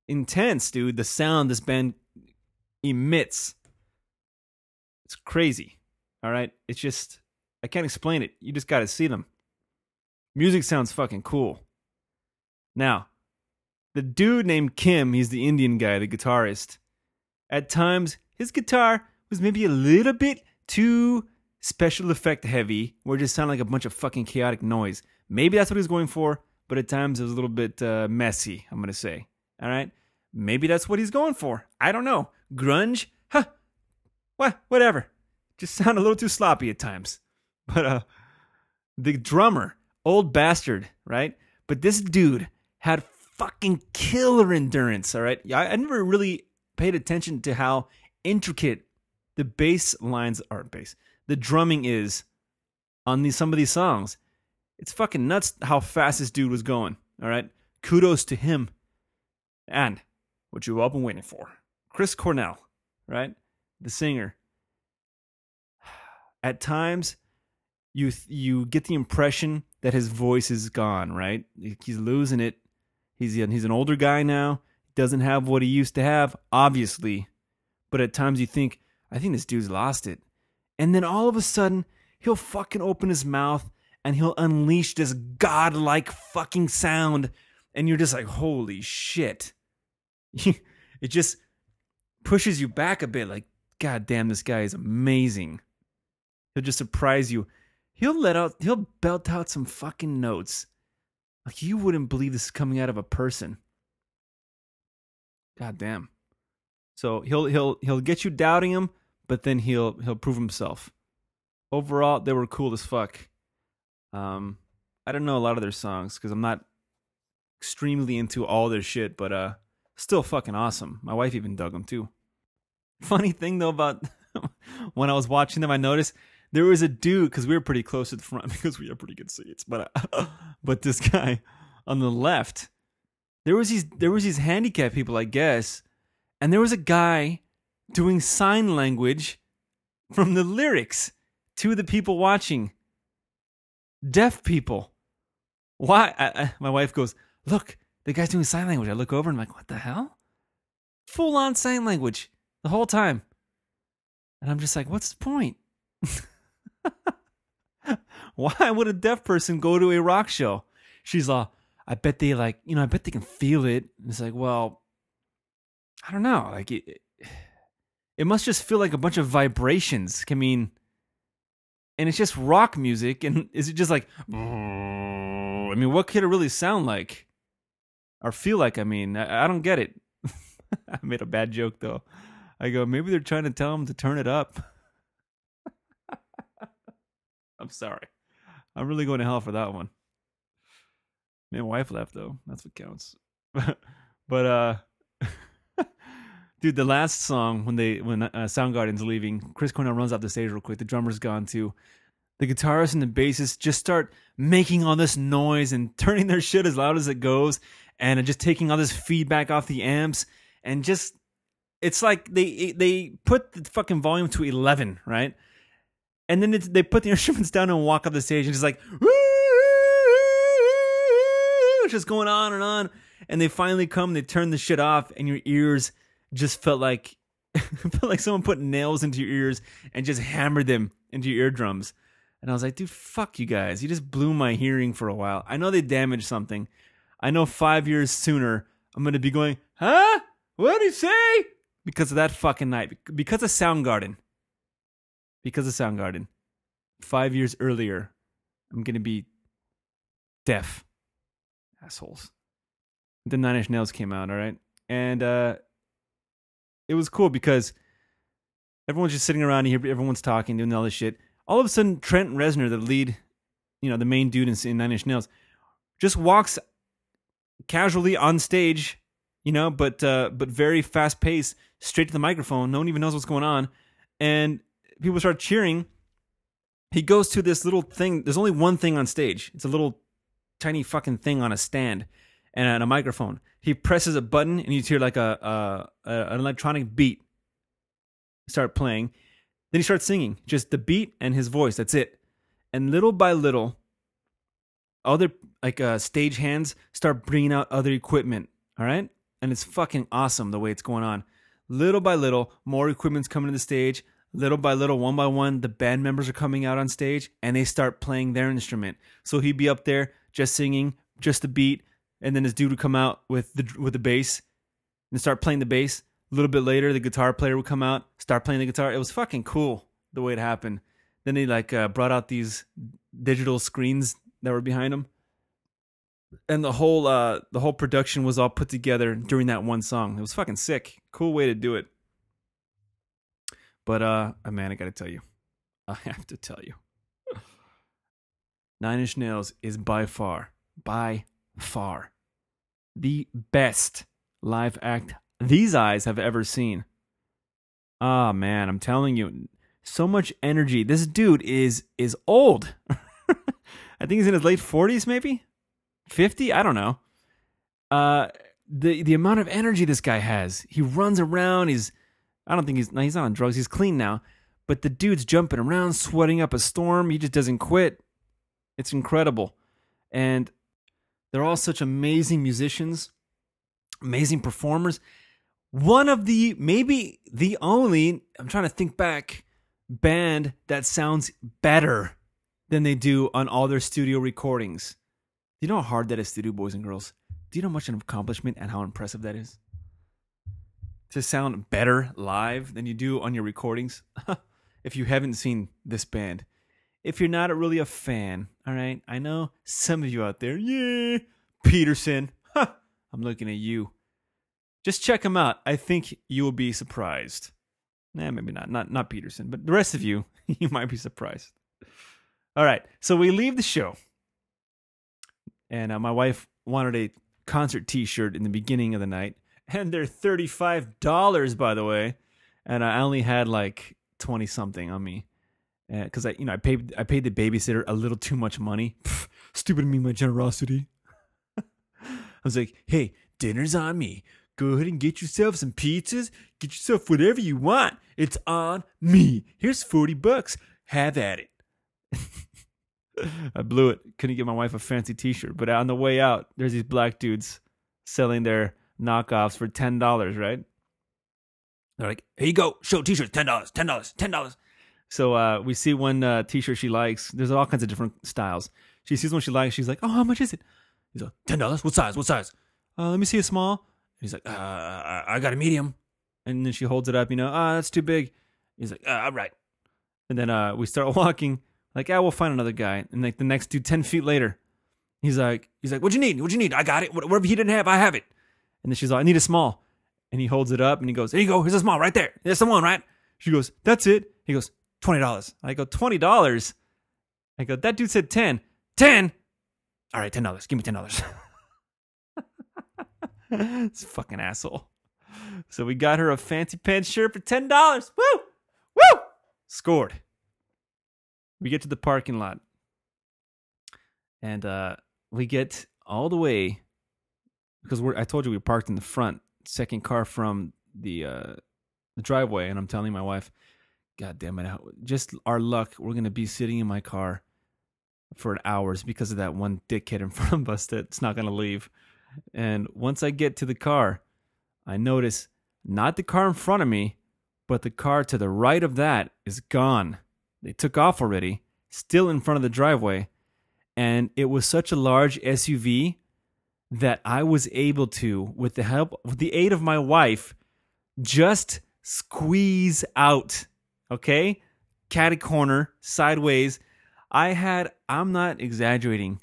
Intense, dude. The sound this band emits. It's crazy. All right? It's just I can't explain it. You just got to see them. Music sounds fucking cool. Now, the dude named Kim, he's the Indian guy, the guitarist. At times, his guitar was maybe a little bit too special effect heavy, where it just sounded like a bunch of fucking chaotic noise. Maybe that's what he was going for, but at times it was a little bit uh, messy, I'm to say. All right? Maybe that's what he's going for. I don't know. Grunge? Huh. What? Whatever. Just sound a little too sloppy at times. But uh, the drummer, old bastard, right? But this dude had fucking killer endurance. All right, I, I never really paid attention to how intricate the bass lines are. Bass, the drumming is on these some of these songs. It's fucking nuts how fast this dude was going. All right, kudos to him. And what you've all been waiting for, Chris Cornell, right, the singer. At times, you you get the impression that his voice is gone. Right, he's losing it He's he's an older guy now. Doesn't have what he used to have, obviously, but at times you think, I think this dude's lost it. And then all of a sudden, he'll fucking open his mouth and he'll unleash this godlike fucking sound. And you're just like, holy shit. it just pushes you back a bit like, God damn, this guy is amazing. He'll just surprise you. He'll let out, he'll belt out some fucking notes. Like you wouldn't believe this is coming out of a person. God damn. So he'll he'll he'll get you doubting him, but then he'll he'll prove himself. Overall, they were cool as fuck. Um, I don't know a lot of their songs because I'm not extremely into all their shit, but uh, still fucking awesome. My wife even dug them too. Funny thing though about when I was watching them, I noticed there was a dude because we were pretty close to the front because we have pretty good seats. But uh, but this guy on the left, there was these there was these handicapped people, I guess, and there was a guy doing sign language from the lyrics to the people watching. Deaf people. Why? I, I, my wife goes, look, the guy's doing sign language. I look over and I'm like, what the hell? Full on sign language the whole time. And I'm just like, what's the point? Why would a deaf person go to a rock show? She's like, I bet they like, you know, I bet they can feel it. And it's like, well, I don't know. Like it, it must just feel like a bunch of vibrations. I mean, and it's just rock music. And is it just like, I mean, what could it really sound like or feel like? I mean, I, I don't get it. I made a bad joke though. I go, maybe they're trying to tell him to turn it up. I'm sorry. I'm really going to hell for that one. My wife left though. That's what counts. but uh dude, the last song when they when uh, Soundgarden's leaving, Chris Cornell runs off the stage real quick. The drummer's gone too. The guitarist and the bassist just start making all this noise and turning their shit as loud as it goes, and just taking all this feedback off the amps, and just it's like they they put the fucking volume to eleven, right? And then they put the instruments down and walk up the stage and just like just going on and on. And they finally come, they turn the shit off, and your ears just felt like felt like someone put nails into your ears and just hammered them into your eardrums. And I was like, dude, fuck you guys. You just blew my hearing for a while. I know they damaged something. I know five years sooner I'm gonna be going, huh? What did he say? Because of that fucking night. Because of Soundgarden. Because of Soundgarden. Five years earlier, I'm gonna be deaf. Assholes. The Nine Inch Nails came out, all right? And uh it was cool because everyone's just sitting around here, everyone's talking, doing all this shit. All of a sudden, Trent Reznor, the lead, you know, the main dude in, in Nine Inch Nails, just walks casually on stage, you know, but uh, but very fast paced, straight to the microphone. No one even knows what's going on, and people start cheering. He goes to this little thing. There's only one thing on stage. It's a little tiny fucking thing on a stand and a microphone. He presses a button and you hear like a, a, a an electronic beat start playing. Then he starts singing, just the beat and his voice. That's it. And little by little, other like uh, stage hands start bringing out other equipment. All right, and it's fucking awesome the way it's going on. Little by little, more equipment's coming to the stage. Little by little, one by one, the band members are coming out on stage and they start playing their instrument. So he'd be up there just singing, just the beat, and then his dude would come out with the with the bass and start playing the bass. A little bit later, the guitar player would come out, start playing the guitar. It was fucking cool the way it happened. Then they like uh, brought out these digital screens that were behind them, and the whole uh, the whole production was all put together during that one song. It was fucking sick. Cool way to do it. But uh, man, I gotta tell you, I have to tell you, Nine Inch Nails is by far, by far, the best live act these eyes have ever seen. Ah, man, I'm telling you, so much energy. This dude is is old. I think he's in his late 40s, maybe 50. I don't know. Uh, the the amount of energy this guy has. He runs around. He's I don't think he's no, he's not on drugs. He's clean now, but the dude's jumping around, sweating up a storm. He just doesn't quit. It's incredible, and they're all such amazing musicians, amazing performers. one of the maybe the only I'm trying to think back band that sounds better than they do on all their studio recordings. Do you know how hard that is to do, boys and girls? Do you know how much an accomplishment and how impressive that is? To sound better live than you do on your recordings? if you haven't seen this band. If you're not really a fan, all right, I know some of you out there, yeah, Peterson, I'm looking at you. Just check them out. I think you will be surprised. Nah, maybe not. Not not Peterson, but the rest of you, you might be surprised. All right, so we leave the show, and uh, my wife wanted a concert T-shirt in the beginning of the night, and they're thirty-five dollars, by the way, and I only had like twenty something on me, uh, because I, you know, I paid I paid the babysitter a little too much money. Pff, stupid me, my generosity. I was like, hey, dinner's on me. Go ahead and get yourself some pizzas. Get yourself whatever you want. It's on me. Here's 40 bucks. Have at it. I blew it. Couldn't get my wife a fancy t shirt. But on the way out, there's these black dudes selling their knockoffs for $10, right? They're like, here you go. Show t shirts. $10, $10, $10. So uh, we see one uh, t shirt she likes. There's all kinds of different styles. She sees one she likes. She's like, oh, how much is it? He's like, $10. What size? What size? Uh, let me see a small. He's like, uh, I got a medium. And then she holds it up, you know, ah, that's too big. He's like, uh, all right. And then uh, we start walking, like, ah, we'll find another guy. And like the next dude, 10 feet later, he's like, he's like, what'd you need? What'd you need? I got it. What- Whatever he didn't have, I have it. And then she's like, I need a small. And he holds it up and he goes, There you go. Here's a small right there. There's the one, right? She goes, That's it. He goes, $20. I go, $20? I go, That dude said 10. 10? All right, $10. Give me $10. this fucking asshole. So we got her a fancy pants shirt for $10. Woo! Woo! Scored. We get to the parking lot. And uh we get all the way because we're I told you we parked in the front, second car from the uh the driveway, and I'm telling my wife, God damn it, just our luck, we're gonna be sitting in my car for hours because of that one dickhead in front of us that's not gonna leave. And once I get to the car, I notice not the car in front of me, but the car to the right of that is gone. They took off already, still in front of the driveway. And it was such a large SUV that I was able to, with the help, with the aid of my wife, just squeeze out. Okay? Catty corner, sideways. I had, I'm not exaggerating.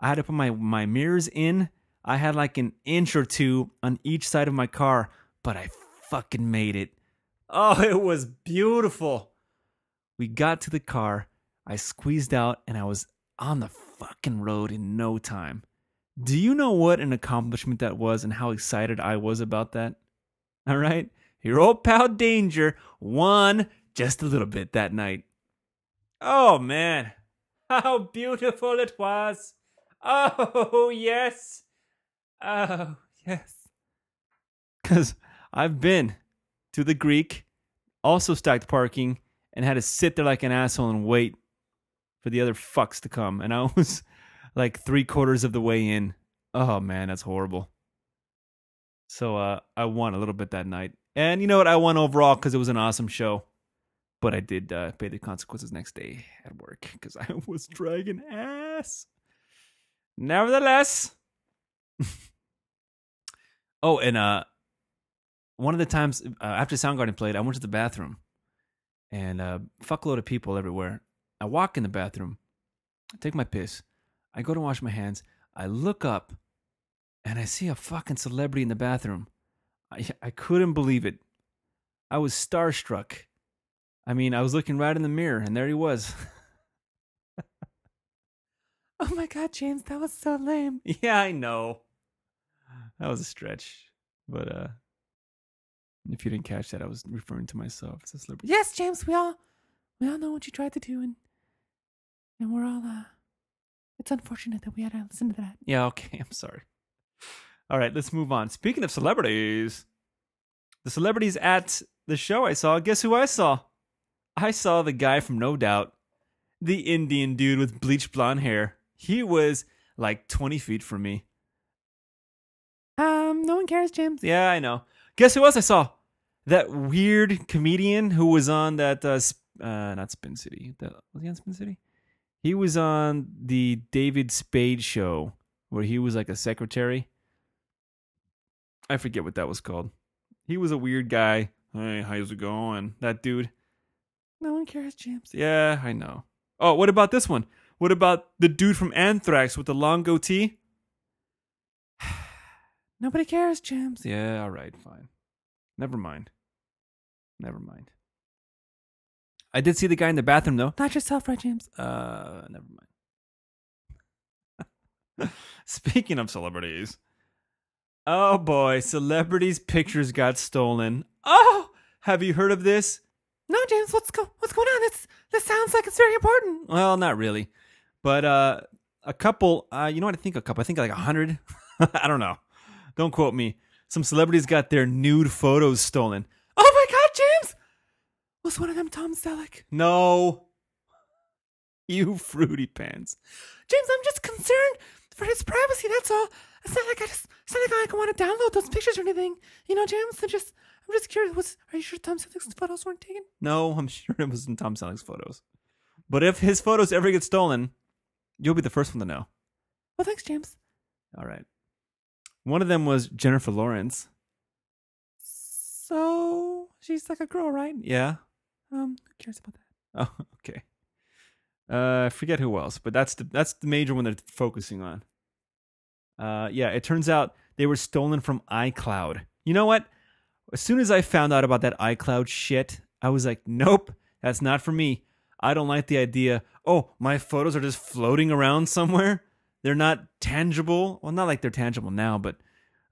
I had to put my, my mirrors in. I had like an inch or two on each side of my car, but I fucking made it. Oh, it was beautiful. We got to the car. I squeezed out and I was on the fucking road in no time. Do you know what an accomplishment that was and how excited I was about that? All right. Your old pal Danger won just a little bit that night. Oh, man. How beautiful it was. Oh, yes. Oh, yes. Because I've been to the Greek, also stacked parking, and had to sit there like an asshole and wait for the other fucks to come. And I was like three quarters of the way in. Oh, man, that's horrible. So uh, I won a little bit that night. And you know what? I won overall because it was an awesome show. But I did uh, pay the consequences next day at work because I was dragging ass. Nevertheless. oh, and uh, one of the times uh, after Soundgarden played, I went to the bathroom and uh, fuckload of people everywhere. I walk in the bathroom, I take my piss, I go to wash my hands, I look up, and I see a fucking celebrity in the bathroom. I, I couldn't believe it. I was starstruck. I mean, I was looking right in the mirror, and there he was. Oh my god, James, that was so lame. yeah, I know. That was a stretch. But uh if you didn't catch that, I was referring to myself as a celebrity. Yes, James, we all we all know what you tried to do and and we're all uh it's unfortunate that we had to listen to that. Yeah, okay, I'm sorry. All right, let's move on. Speaking of celebrities, the celebrities at the show I saw, guess who I saw? I saw the guy from No Doubt, the Indian dude with bleached blonde hair. He was like 20 feet from me. Um, no one cares, James. Yeah, I know. Guess who else I saw? That weird comedian who was on that uh, uh not Spin City. That, was he on Spin City? He was on the David Spade show where he was like a secretary. I forget what that was called. He was a weird guy. Hey, how's it going? That dude. No one cares, James. Yeah, I know. Oh, what about this one? What about the dude from Anthrax with the long goatee? Nobody cares, James. Yeah, all right, fine. Never mind. Never mind. I did see the guy in the bathroom though. Not yourself, right, James? Uh, never mind. Speaking of celebrities, oh boy, celebrities' pictures got stolen. Oh, have you heard of this? No, James. What's go? What's going on? This this sounds like it's very important. Well, not really, but uh, a couple. Uh, you know what? I think a couple. I think like a hundred. I don't know. Don't quote me. Some celebrities got their nude photos stolen. Oh my God, James! Was one of them Tom Selleck? No, you fruity pants. James, I'm just concerned for his privacy. That's all. It's not like I just. It's not like I want to download those pictures or anything. You know, James. I'm just. I'm just curious. Was are you sure Tom Selleck's photos weren't taken? No, I'm sure it was in Tom Selleck's photos. But if his photos ever get stolen, you'll be the first one to know. Well, thanks, James. All right. One of them was Jennifer Lawrence. So she's like a girl, right? Yeah. Um, who cares about that? Oh, okay. Uh, I forget who else, but that's the that's the major one they're focusing on. Uh, yeah, it turns out they were stolen from iCloud. You know what? As soon as I found out about that iCloud shit, I was like, nope, that's not for me. I don't like the idea. Oh, my photos are just floating around somewhere. They're not tangible. Well, not like they're tangible now, but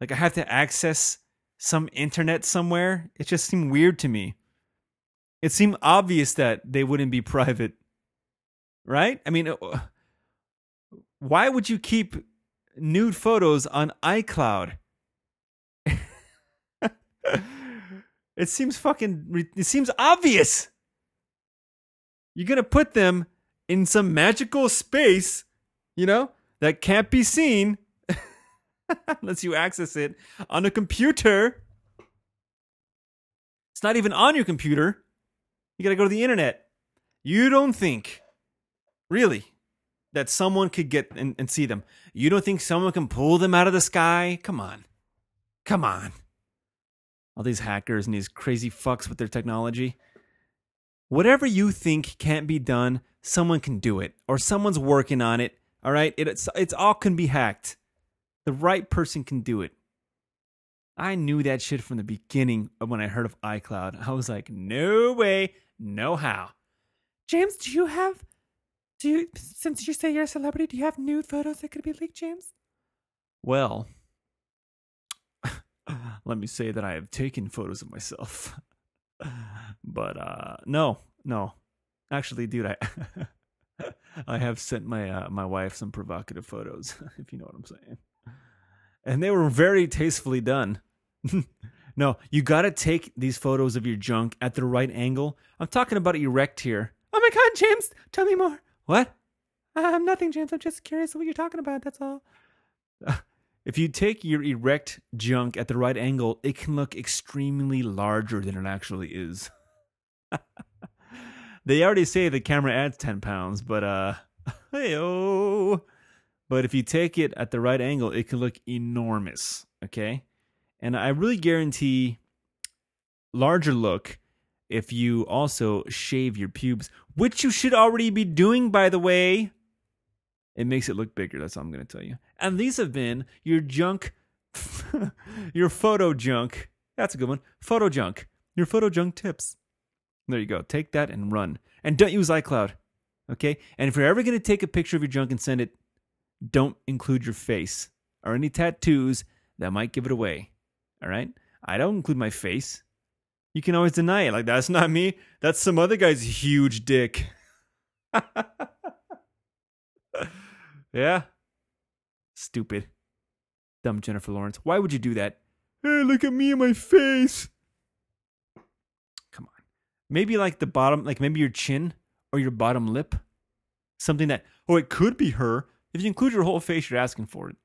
like I have to access some internet somewhere. It just seemed weird to me. It seemed obvious that they wouldn't be private. Right? I mean, uh, why would you keep nude photos on iCloud? it seems fucking it seems obvious. You're going to put them in some magical space, you know, that can't be seen unless you access it on a computer. It's not even on your computer. You got to go to the internet. You don't think, really, that someone could get and, and see them. You don't think someone can pull them out of the sky? Come on. Come on. All these hackers and these crazy fucks with their technology. Whatever you think can't be done, someone can do it, or someone's working on it. All right, it, it's it's all can be hacked. The right person can do it. I knew that shit from the beginning when I heard of iCloud. I was like, no way, no how. James, do you have? Do you? Since you say you're a celebrity, do you have nude photos that could be leaked, James? Well, let me say that I have taken photos of myself. but uh no, no. Actually, dude, I I have sent my uh, my wife some provocative photos, if you know what I'm saying. And they were very tastefully done. no, you got to take these photos of your junk at the right angle. I'm talking about erect here. Oh my God, James, tell me more. What? I'm nothing, James. I'm just curious what you're talking about. That's all. If you take your erect junk at the right angle, it can look extremely larger than it actually is. they already say the camera adds 10 pounds, but uh hey But if you take it at the right angle, it can look enormous, okay? And I really guarantee larger look if you also shave your pubes, which you should already be doing by the way. It makes it look bigger. That's all I'm going to tell you. And these have been your junk, your photo junk. That's a good one. Photo junk. Your photo junk tips. There you go. Take that and run. And don't use iCloud. Okay? And if you're ever going to take a picture of your junk and send it, don't include your face or any tattoos that might give it away. All right? I don't include my face. You can always deny it. Like, that's not me. That's some other guy's huge dick. yeah. Stupid. Dumb Jennifer Lawrence. Why would you do that? Hey, look at me and my face. Come on. Maybe like the bottom, like maybe your chin or your bottom lip. Something that, oh, it could be her. If you include your whole face, you're asking for it.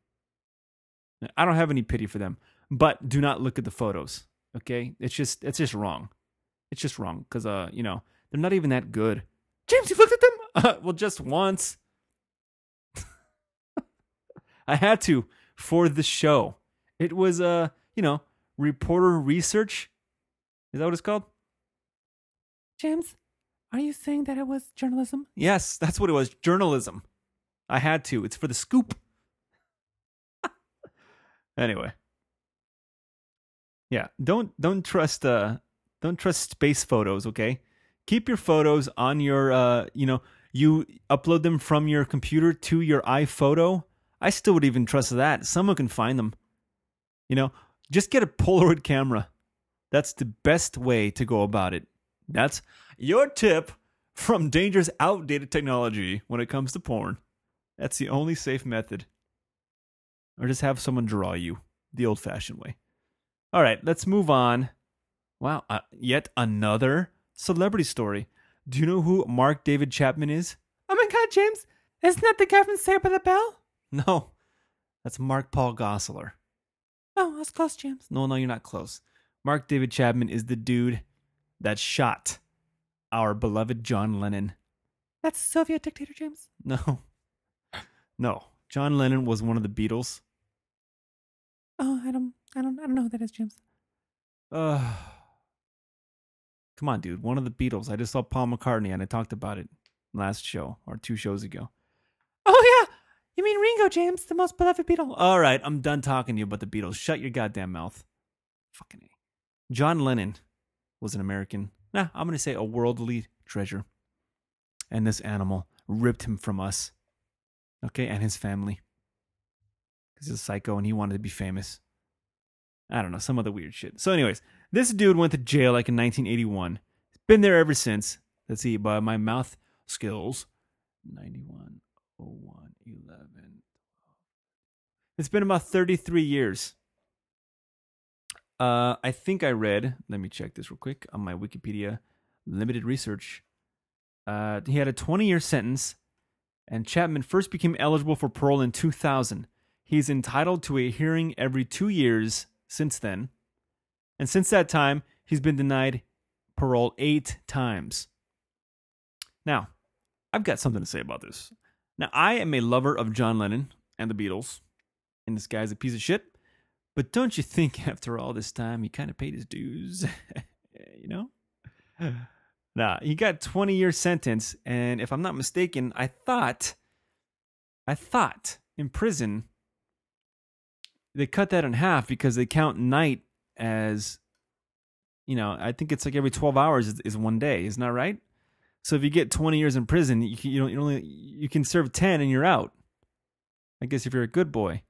I don't have any pity for them, but do not look at the photos. Okay, it's just it's just wrong. It's just wrong because uh you know they're not even that good. James, you've looked at them? Uh, well, just once. I had to for the show. It was uh you know reporter research. Is that what it's called? James, are you saying that it was journalism? Yes, that's what it was. Journalism. I had to. It's for the scoop. anyway. Yeah, don't don't trust uh don't trust space photos, okay? Keep your photos on your uh you know, you upload them from your computer to your iPhoto. I still would even trust that. Someone can find them. You know, just get a Polaroid camera. That's the best way to go about it. That's your tip from dangerous outdated technology when it comes to porn. That's the only safe method. Or just have someone draw you the old fashioned way. All right, let's move on. Wow, uh, yet another celebrity story. Do you know who Mark David Chapman is? Oh my god, James, isn't that the guy from Saved by the Bell? No, that's Mark Paul Gosselaar. Oh, that's close, James. No, no, you're not close. Mark David Chapman is the dude that shot our beloved John Lennon. That's Soviet dictator, James. No. No. John Lennon was one of the Beatles. Oh, I don't, I don't, I don't know who that is, James. Uh, come on, dude. One of the Beatles. I just saw Paul McCartney and I talked about it last show or two shows ago. Oh yeah, you mean Ringo, James, the most beloved Beatle? All right, I'm done talking to you about the Beatles. Shut your goddamn mouth. Fucking A. John Lennon was an American. Nah, I'm going to say a worldly treasure. And this animal ripped him from us. Okay, and his family. Because he's a psycho and he wanted to be famous. I don't know, some other weird shit. So, anyways, this dude went to jail like in 1981. Been there ever since. Let's see, by my mouth skills 91, 01, 11. It's been about 33 years. Uh, I think I read, let me check this real quick on my Wikipedia limited research. Uh, he had a 20 year sentence, and Chapman first became eligible for parole in 2000. He's entitled to a hearing every two years since then. And since that time, he's been denied parole eight times. Now, I've got something to say about this. Now, I am a lover of John Lennon and the Beatles, and this guy's a piece of shit. But don't you think after all this time he kind of paid his dues? you know? Nah, he got 20 year sentence, and if I'm not mistaken, I thought, I thought in prison they cut that in half because they count night as, you know, I think it's like every 12 hours is, is one day, isn't that right? So if you get 20 years in prison, you can, you, don't, you only you can serve 10 and you're out. I guess if you're a good boy.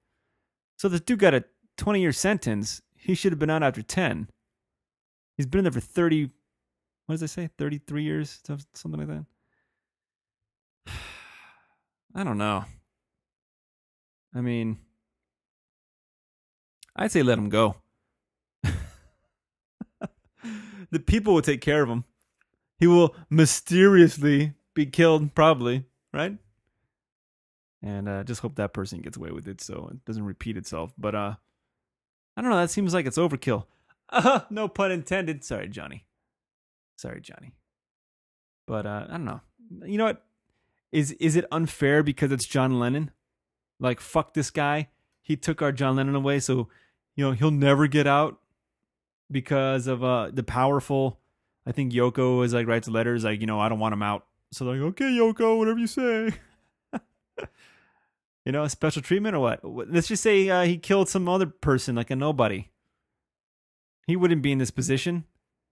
So this dude got a 20 year sentence. He should have been out after 10. He's been in there for 30 what does they say? 33 years, something like that. I don't know. I mean, I'd say let him go. the people will take care of him. He will mysteriously be killed, probably, right? And uh, just hope that person gets away with it so it doesn't repeat itself. But uh, I don't know. That seems like it's overkill. Uh, no pun intended. Sorry, Johnny. Sorry, Johnny. But uh, I don't know. You know what? Is is it unfair because it's John Lennon? Like fuck this guy. He took our John Lennon away, so you know he'll never get out because of uh the powerful. I think Yoko is like writes letters like you know I don't want him out. So they're like okay Yoko, whatever you say. you know, special treatment or what? Let's just say uh, he killed some other person like a nobody. He wouldn't be in this position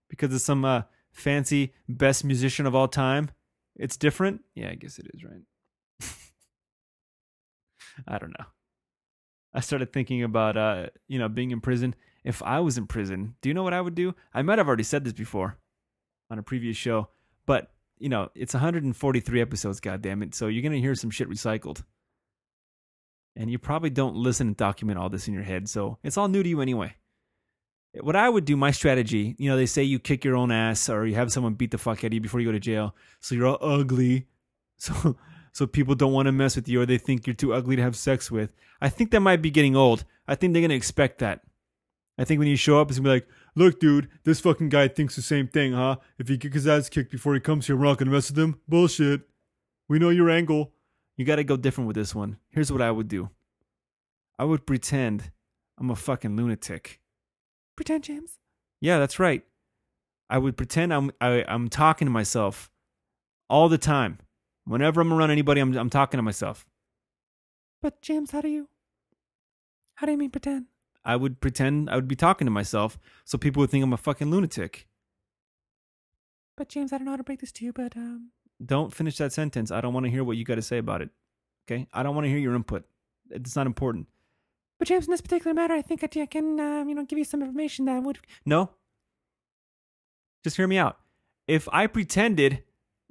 because of some uh, fancy best musician of all time. It's different. Yeah, I guess it is, right? I don't know. I started thinking about uh, you know, being in prison. If I was in prison, do you know what I would do? I might have already said this before on a previous show, but you know, it's 143 episodes, goddamn it. So you're gonna hear some shit recycled. And you probably don't listen and document all this in your head, so it's all new to you anyway what I would do, my strategy, you know, they say you kick your own ass or you have someone beat the fuck out of you before you go to jail. So you're all ugly. So so people don't want to mess with you or they think you're too ugly to have sex with. I think that might be getting old. I think they're gonna expect that. I think when you show up, it's gonna be like, Look, dude, this fucking guy thinks the same thing, huh? If he gets his ass kicked before he comes here, we're not gonna mess with him. Bullshit. We know your angle. You gotta go different with this one. Here's what I would do. I would pretend I'm a fucking lunatic. Pretend, James. Yeah, that's right. I would pretend I'm I, I'm talking to myself all the time. Whenever I'm around anybody, I'm I'm talking to myself. But James, how do you? How do you mean pretend? I would pretend I would be talking to myself, so people would think I'm a fucking lunatic. But James, I don't know how to break this to you, but um, Don't finish that sentence. I don't want to hear what you got to say about it. Okay, I don't want to hear your input. It's not important. But James, in this particular matter, I think I can, um, you know, give you some information that would. No. Just hear me out. If I pretended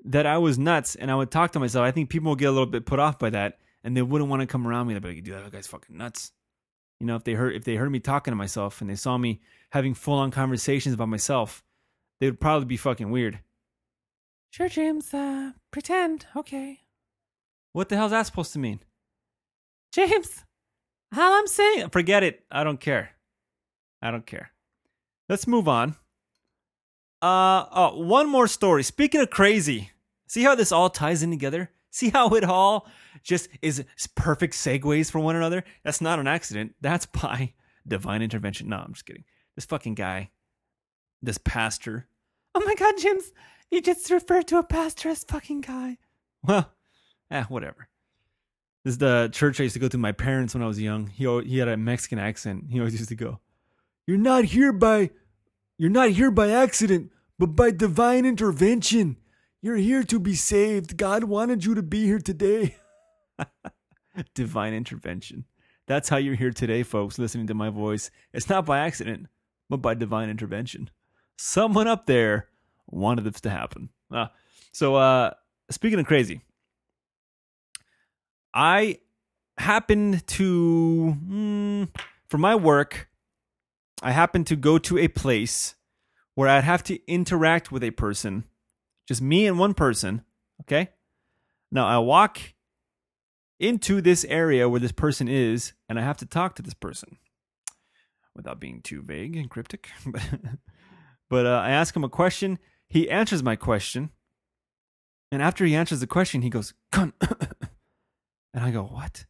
that I was nuts and I would talk to myself, I think people would get a little bit put off by that and they wouldn't want to come around me. They'd be like, dude, that guy's fucking nuts. You know, if they heard if they heard me talking to myself and they saw me having full on conversations about myself, they would probably be fucking weird. Sure, James. Uh, pretend. Okay. What the hell's that supposed to mean? James. All I'm saying, forget it. I don't care. I don't care. Let's move on. Uh, oh, one more story. Speaking of crazy, see how this all ties in together? See how it all just is perfect segues for one another? That's not an accident. That's by divine intervention. No, I'm just kidding. This fucking guy, this pastor. Oh my God, James. You just referred to a pastor as fucking guy. Well, eh, whatever. This is the church I used to go to my parents when I was young. He he had a Mexican accent. He always used to go, "You're not here by, you're not here by accident, but by divine intervention. You're here to be saved. God wanted you to be here today." divine intervention. That's how you're here today, folks. Listening to my voice. It's not by accident, but by divine intervention. Someone up there wanted this to happen. Ah, so, uh, speaking of crazy, I happened to, mm, for my work, I happened to go to a place where I'd have to interact with a person, just me and one person. Okay. Now I walk into this area where this person is, and I have to talk to this person without being too vague and cryptic. but uh, I ask him a question. He answers my question. And after he answers the question, he goes, Cunt. And I go, What?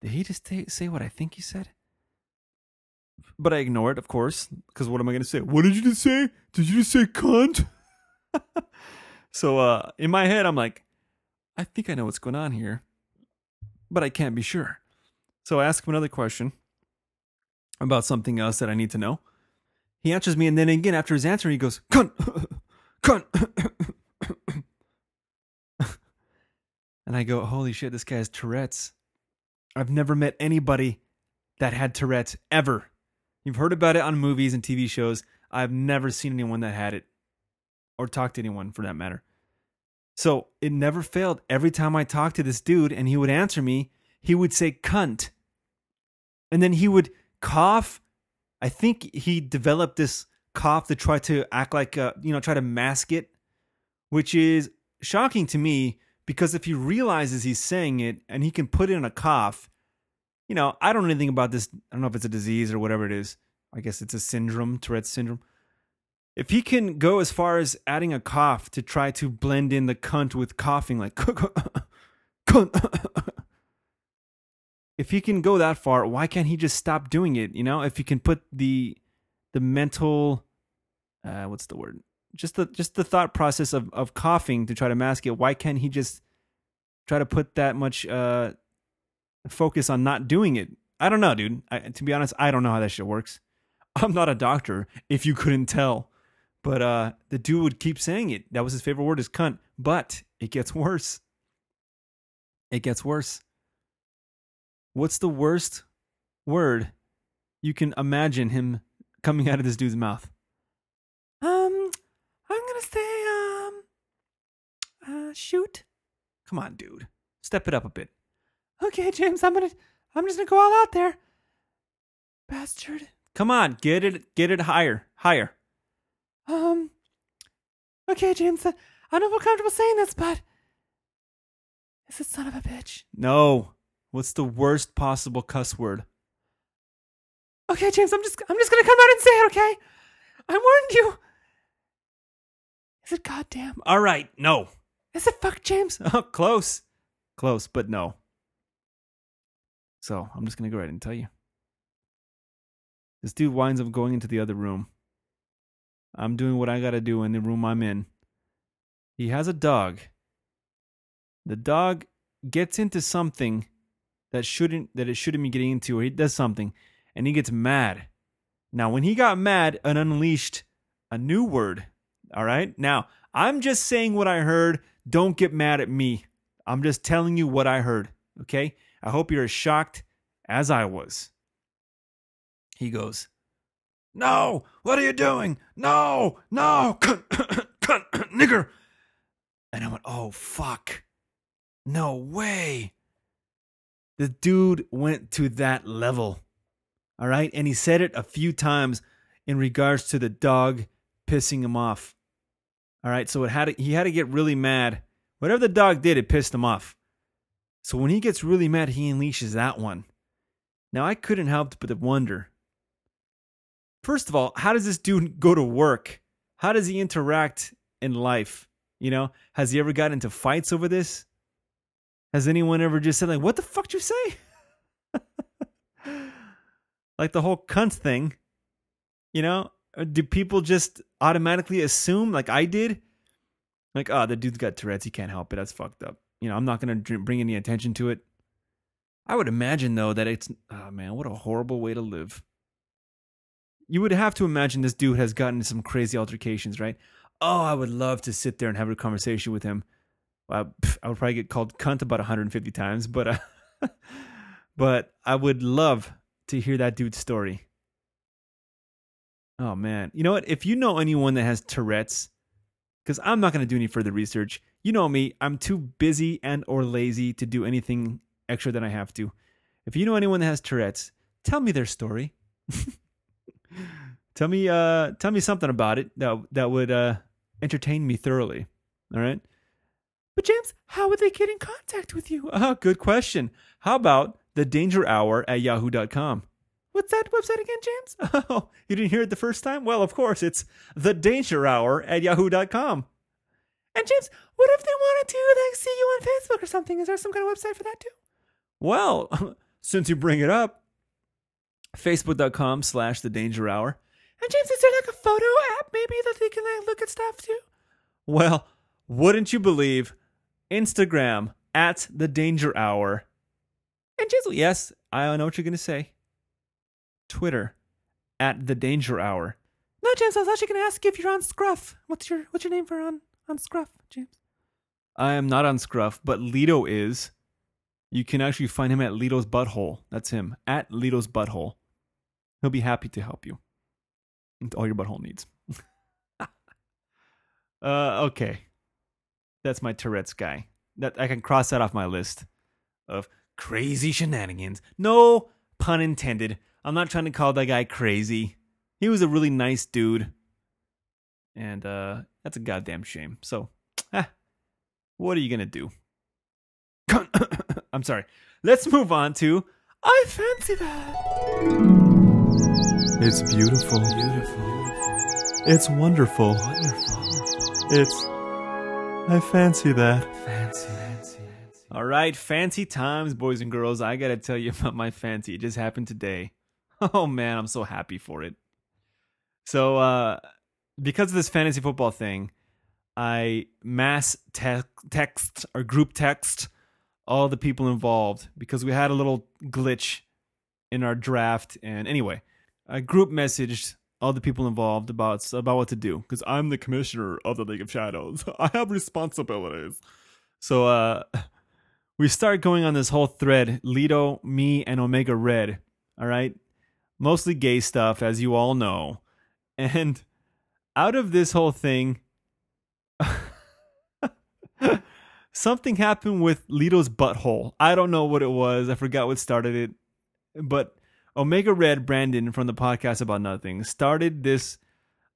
Did he just say- say what I think he said? But I ignore it, of course, because what am I going to say? What did you just say? Did you just say cunt? so uh, in my head, I'm like, I think I know what's going on here, but I can't be sure. So I ask him another question about something else that I need to know. He answers me, and then again, after his answer, he goes, cunt, cunt. and I go, holy shit, this guy has Tourette's. I've never met anybody that had Tourette's ever. You've heard about it on movies and TV shows. I've never seen anyone that had it or talked to anyone for that matter. So it never failed. Every time I talked to this dude and he would answer me, he would say cunt. And then he would cough. I think he developed this cough to try to act like, uh, you know, try to mask it, which is shocking to me because if he realizes he's saying it and he can put in a cough, you know, I don't know anything about this. I don't know if it's a disease or whatever it is. I guess it's a syndrome, Tourette's syndrome. If he can go as far as adding a cough to try to blend in the cunt with coughing, like cunt. if he can go that far, why can't he just stop doing it? You know, if he can put the the mental, uh, what's the word? Just the just the thought process of of coughing to try to mask it. Why can't he just try to put that much uh focus on not doing it? I don't know, dude. I, to be honest, I don't know how that shit works. I'm not a doctor. If you couldn't tell, but uh, the dude would keep saying it. That was his favorite word, is cunt. But it gets worse. It gets worse. What's the worst word you can imagine him coming out of this dude's mouth? Um, I'm gonna say, um, uh, shoot. Come on, dude. Step it up a bit. Okay, James, I'm gonna, I'm just gonna go all out there. Bastard. Come on, get it, get it higher, higher. Um, okay, James, I don't feel comfortable saying this, but is it son of a bitch? No. What's the worst possible cuss word? Okay, James, I'm just, I'm just gonna come out and say it, okay? I warned you. Is it goddamn? All right, no. Is it fuck James? Oh, close. Close, but no. So I'm just going to go ahead and tell you. This dude winds up going into the other room. I'm doing what I got to do in the room I'm in. He has a dog. The dog gets into something that shouldn't that it shouldn't be getting into or he does something and he gets mad. Now when he got mad and unleashed a new word, all right? Now, I'm just saying what I heard. Don't get mad at me. I'm just telling you what I heard, okay? I hope you're as shocked as I was. He goes, No, what are you doing? No, no, nigger. And I went, Oh, fuck. No way. The dude went to that level. All right. And he said it a few times in regards to the dog pissing him off. All right. So it had to, he had to get really mad. Whatever the dog did, it pissed him off. So when he gets really mad, he unleashes that one. Now I couldn't help but wonder. First of all, how does this dude go to work? How does he interact in life? You know, has he ever got into fights over this? Has anyone ever just said like, "What the fuck did you say?" like the whole cunt thing. You know, do people just automatically assume, like I did, like, "Oh, the dude's got Tourette's. He can't help it. That's fucked up." You know, I'm not gonna bring any attention to it. I would imagine though that it's, oh man, what a horrible way to live. You would have to imagine this dude has gotten some crazy altercations, right? Oh, I would love to sit there and have a conversation with him. Pff, I would probably get called cunt about 150 times, but uh, but I would love to hear that dude's story. Oh man, you know what? If you know anyone that has Tourette's, because I'm not going to do any further research. You know me, I'm too busy and or lazy to do anything extra than I have to. If you know anyone that has Tourette's, tell me their story. tell me, uh, tell me something about it that that would uh, entertain me thoroughly. All right. But James, how would they get in contact with you? Ah, good question. How about the Danger Hour at Yahoo.com? What's that website again, James? Oh, you didn't hear it the first time? Well, of course, it's the Danger Hour at Yahoo.com. And James, what if they wanted to like see you on Facebook or something? Is there some kind of website for that too? Well, since you bring it up, Facebook.com slash the Danger Hour. And James, is there like a photo app maybe that they can like look at stuff too? Well, wouldn't you believe Instagram at the Danger Hour? And James, Yes, I know what you're going to say. Twitter at the Danger Hour. no, James, I was actually going to ask you if you're on Scruff. What's your what's your name for on on Scruff, James? I am not on Scruff, but Lido is. You can actually find him at Lido's Butthole. That's him, at Lido's Butthole. He'll be happy to help you with all your butthole needs. uh, okay. That's my Tourette's guy. That I can cross that off my list of crazy shenanigans. No pun intended. I'm not trying to call that guy crazy. He was a really nice dude. And uh that's a goddamn shame. So, ah, what are you gonna do? I'm sorry. Let's move on to I fancy that. It's beautiful. Beautiful. It's wonderful. Wonderful. It's. I fancy that. Fancy. Fancy. All right, fancy times, boys and girls. I got to tell you about my fancy. It just happened today. Oh man, I'm so happy for it. So, uh because of this fantasy football thing, I mass te- text or group text all the people involved because we had a little glitch in our draft and anyway, I group messaged all the people involved about about what to do because I'm the commissioner of the League of Shadows. I have responsibilities. So uh we start going on this whole thread, Lido, me, and Omega Red. All right. Mostly gay stuff, as you all know. And out of this whole thing, something happened with Lido's butthole. I don't know what it was. I forgot what started it. But Omega Red Brandon from the podcast about nothing started this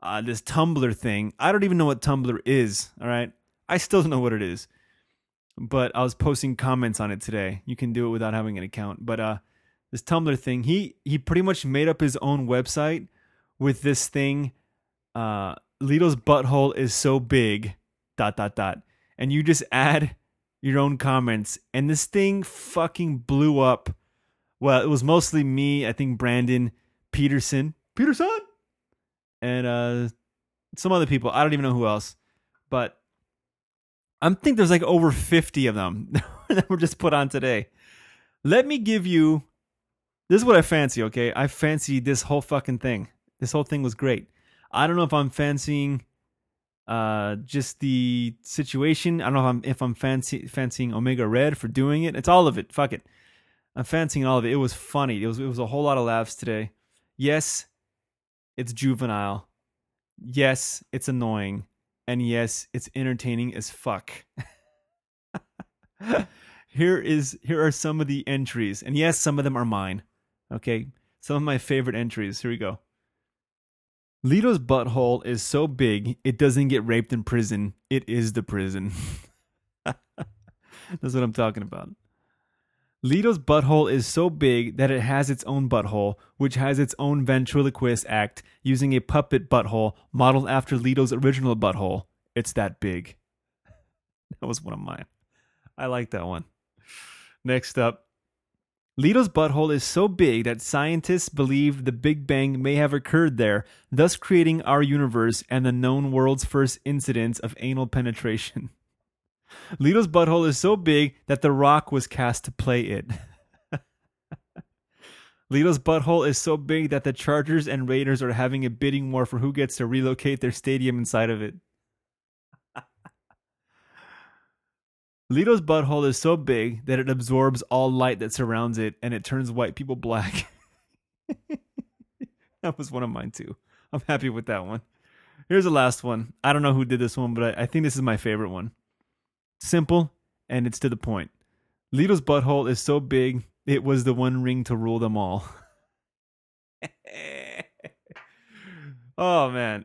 uh, this Tumblr thing. I don't even know what Tumblr is. All right, I still don't know what it is. But I was posting comments on it today. You can do it without having an account. But uh, this Tumblr thing, he he pretty much made up his own website with this thing uh, Lido's butthole is so big, dot dot dot, and you just add your own comments, and this thing fucking blew up. Well, it was mostly me. I think Brandon Peterson, Peterson, and uh, some other people. I don't even know who else, but I think there's like over fifty of them that were just put on today. Let me give you. This is what I fancy. Okay, I fancy this whole fucking thing. This whole thing was great. I don't know if I'm fancying uh just the situation. I don't know if I'm if I'm fancy fancying Omega Red for doing it. It's all of it. Fuck it. I'm fancying all of it. It was funny. It was it was a whole lot of laughs today. Yes, it's juvenile. Yes, it's annoying. And yes, it's entertaining as fuck. here is here are some of the entries. And yes, some of them are mine. Okay? Some of my favorite entries. Here we go. Lido's butthole is so big it doesn't get raped in prison. It is the prison. That's what I'm talking about. Lido's butthole is so big that it has its own butthole, which has its own ventriloquist act using a puppet butthole modeled after Lido's original butthole. It's that big. That was one of mine. I like that one. Next up, Lido's butthole is so big that scientists believe the Big Bang may have occurred there, thus creating our universe and the known world's first incidents of anal penetration. Lido's butthole is so big that The Rock was cast to play it. Lido's butthole is so big that the Chargers and Raiders are having a bidding war for who gets to relocate their stadium inside of it. Lido's butthole is so big that it absorbs all light that surrounds it and it turns white people black. that was one of mine too. I'm happy with that one. Here's the last one. I don't know who did this one, but I, I think this is my favorite one. Simple and it's to the point. Lido's butthole is so big, it was the one ring to rule them all. oh man.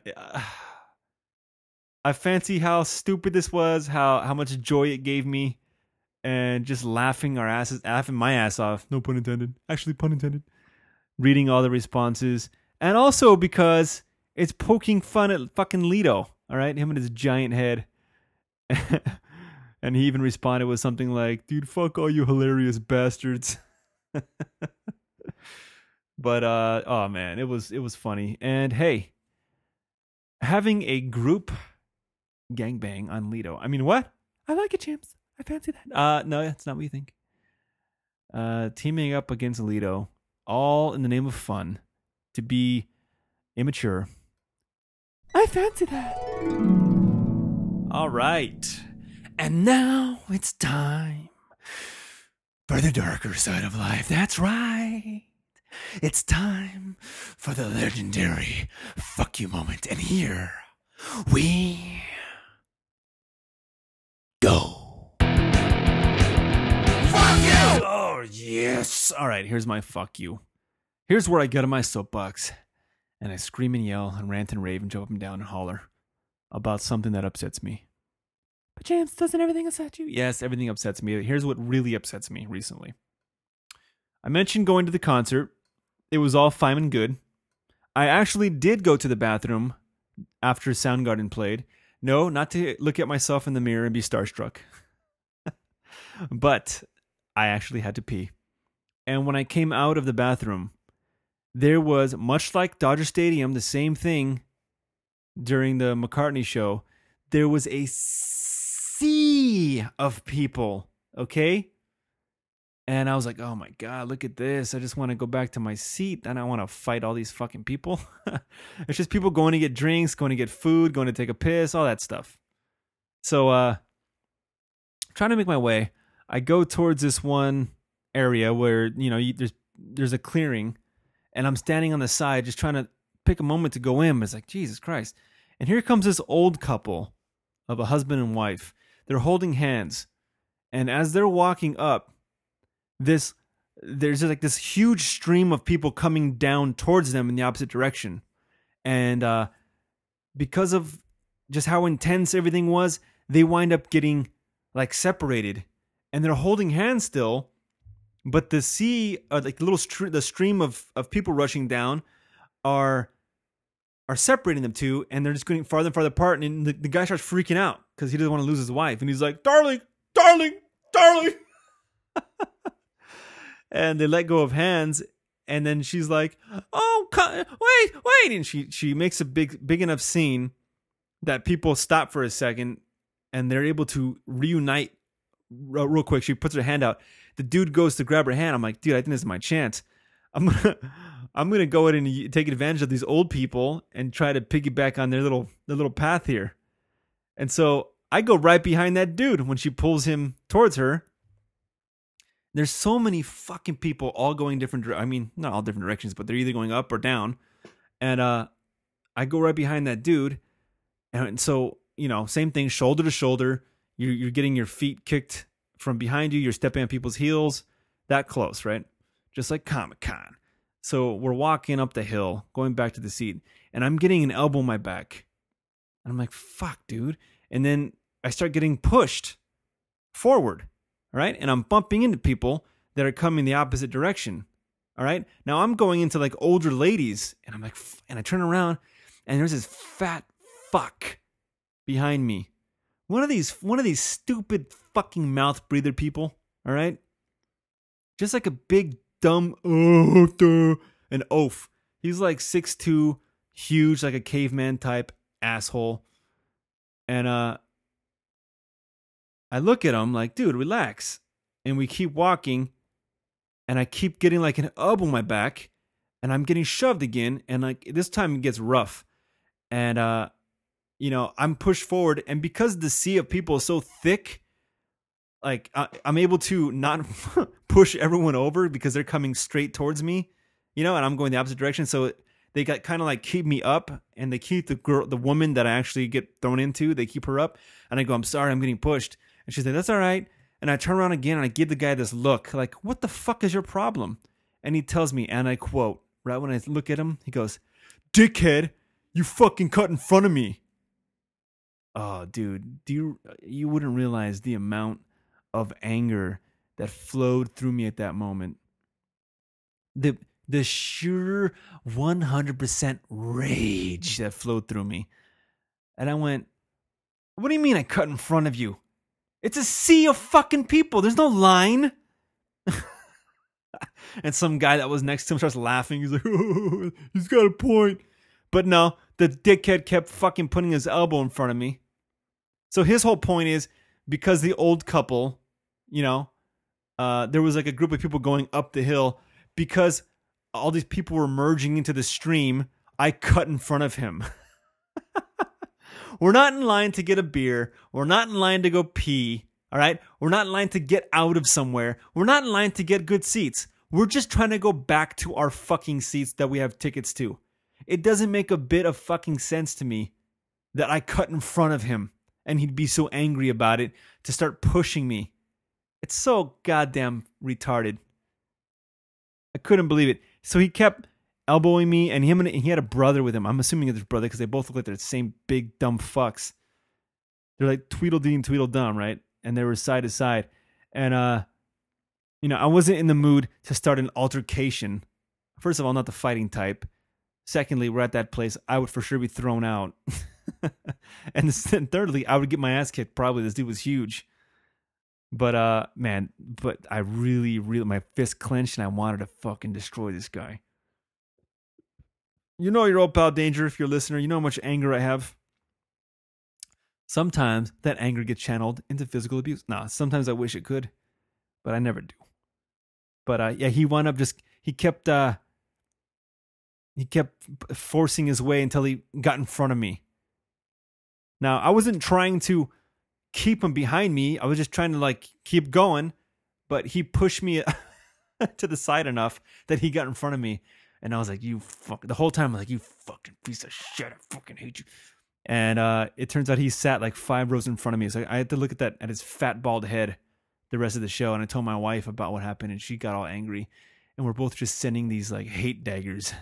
I fancy how stupid this was, how how much joy it gave me, and just laughing our asses, laughing my ass off. No pun intended. Actually, pun intended. Reading all the responses, and also because it's poking fun at fucking Lido. All right, him and his giant head. and he even responded with something like, "Dude, fuck all you hilarious bastards." but uh, oh man, it was it was funny, and hey, having a group gangbang on Lido. I mean, what? I like it, champs. I fancy that. Uh, no, that's not what you think. Uh, teaming up against Lido, all in the name of fun, to be immature. I fancy that. All right, and now it's time for the darker side of life. That's right. It's time for the legendary fuck you moment, and here we Oh, yes. All right, here's my fuck you. Here's where I get on my soapbox and I scream and yell and rant and rave and jump up and down and holler about something that upsets me. But champs, doesn't everything upset you? Yes, everything upsets me. Here's what really upsets me recently. I mentioned going to the concert. It was all fine and good. I actually did go to the bathroom after Soundgarden played. No, not to look at myself in the mirror and be starstruck. but I actually had to pee. And when I came out of the bathroom, there was, much like Dodger Stadium, the same thing during the McCartney show. There was a sea of people, okay? And I was like, oh my God, look at this. I just want to go back to my seat and I want to fight all these fucking people. it's just people going to get drinks, going to get food, going to take a piss, all that stuff. So, uh, trying to make my way. I go towards this one area where, you know, you, there's, there's a clearing and I'm standing on the side just trying to pick a moment to go in. But it's like, Jesus Christ. And here comes this old couple of a husband and wife. They're holding hands. And as they're walking up, this there's like this huge stream of people coming down towards them in the opposite direction and uh because of just how intense everything was they wind up getting like separated and they're holding hands still but the sea uh, like the little str- the stream of of people rushing down are are separating them two, and they're just getting farther and farther apart. And the, the guy starts freaking out because he doesn't want to lose his wife, and he's like, "Darling, darling, darling." and they let go of hands, and then she's like, "Oh, wait, wait!" And she she makes a big big enough scene that people stop for a second, and they're able to reunite real, quick. She puts her hand out. The dude goes to grab her hand. I'm like, dude, I think this is my chance. I'm gonna I'm gonna go in and take advantage of these old people and try to piggyback on their little their little path here. And so I go right behind that dude when she pulls him towards her. There's so many fucking people all going different. I mean, not all different directions, but they're either going up or down. And uh, I go right behind that dude, and so you know, same thing, shoulder to shoulder. You're you're getting your feet kicked from behind you. You're stepping on people's heels. That close, right? Just like Comic Con. So we're walking up the hill, going back to the seat, and I'm getting an elbow in my back. And I'm like, fuck, dude. And then I start getting pushed forward. Right. And I'm bumping into people that are coming the opposite direction. All right. Now I'm going into like older ladies, and I'm like, and I turn around, and there's this fat fuck behind me. One of these, one of these stupid fucking mouth breather people. All right. Just like a big dumb oh, an oaf. He's like six two, huge, like a caveman type asshole. And uh I look at him like, dude, relax. And we keep walking, and I keep getting like an elbow in my back, and I'm getting shoved again, and like this time it gets rough. And uh you know, I'm pushed forward, and because the sea of people is so thick, like I, I'm able to not push everyone over because they're coming straight towards me, you know, and I'm going the opposite direction. So they got kind of like keep me up, and they keep the girl, the woman that I actually get thrown into, they keep her up, and I go, I'm sorry, I'm getting pushed, and she's like, that's all right, and I turn around again and I give the guy this look, like, what the fuck is your problem? And he tells me, and I quote, right when I look at him, he goes, "Dickhead, you fucking cut in front of me." Oh, dude, do you uh, you wouldn't realize the amount of anger that flowed through me at that moment. The the sheer 100% rage that flowed through me. And I went, "What do you mean I cut in front of you? It's a sea of fucking people. There's no line." and some guy that was next to him starts laughing. He's like, oh, "He's got a point." But no, the dickhead kept fucking putting his elbow in front of me. So his whole point is because the old couple, you know, uh, there was like a group of people going up the hill because all these people were merging into the stream. I cut in front of him. We're not in line to get a beer. We're not in line to go pee. All right. We're not in line to get out of somewhere. We're not in line to get good seats. We're just trying to go back to our fucking seats that we have tickets to. It doesn't make a bit of fucking sense to me that I cut in front of him and he'd be so angry about it to start pushing me. It's so goddamn retarded. I couldn't believe it. So he kept elbowing me, and him and he had a brother with him. I'm assuming it's his brother because they both look like they're the same big dumb fucks. They're like Tweedledee and Tweedledum, right? And they were side to side, and uh, you know, I wasn't in the mood to start an altercation. First of all, not the fighting type. Secondly, we're at that place. I would for sure be thrown out. and then thirdly, I would get my ass kicked. Probably this dude was huge. But uh, man, but I really, really, my fist clenched, and I wanted to fucking destroy this guy. You know your old pal Danger, if you're a listener. You know how much anger I have. Sometimes that anger gets channeled into physical abuse. Nah, sometimes I wish it could, but I never do. But uh, yeah, he wound up just he kept uh, he kept forcing his way until he got in front of me. Now I wasn't trying to keep him behind me. I was just trying to like keep going, but he pushed me to the side enough that he got in front of me, and I was like, "You fuck!" The whole time I was like, "You fucking piece of shit! I fucking hate you." And uh, it turns out he sat like five rows in front of me, so I had to look at that at his fat bald head the rest of the show, and I told my wife about what happened, and she got all angry, and we're both just sending these like hate daggers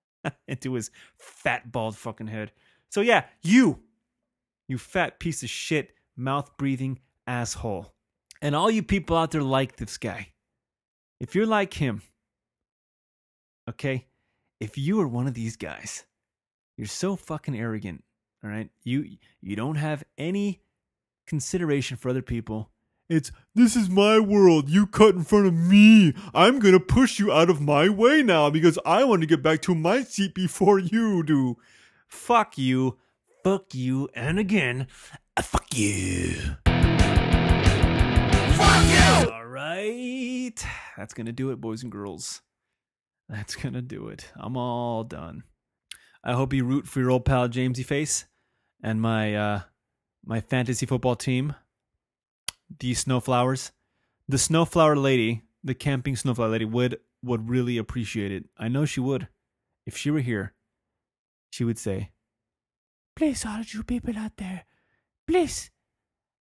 into his fat bald fucking head. So yeah, you, you fat piece of shit, mouth breathing asshole. And all you people out there like this guy. If you're like him, okay? If you are one of these guys You're so fucking arrogant. All right. You you don't have any consideration for other people. It's this is my world. You cut in front of me. I'm gonna push you out of my way now because I want to get back to my seat before you do. Fuck you. Fuck you. And again, fuck you. Fuck you. All right. That's gonna do it, boys and girls. That's gonna do it. I'm all done. I hope you root for your old pal Jamesy Face and my uh my fantasy football team, the Snowflowers. The Snowflower Lady, the camping Snowflower Lady, would would really appreciate it. I know she would. If she were here, she would say, Please, all you people out there, please,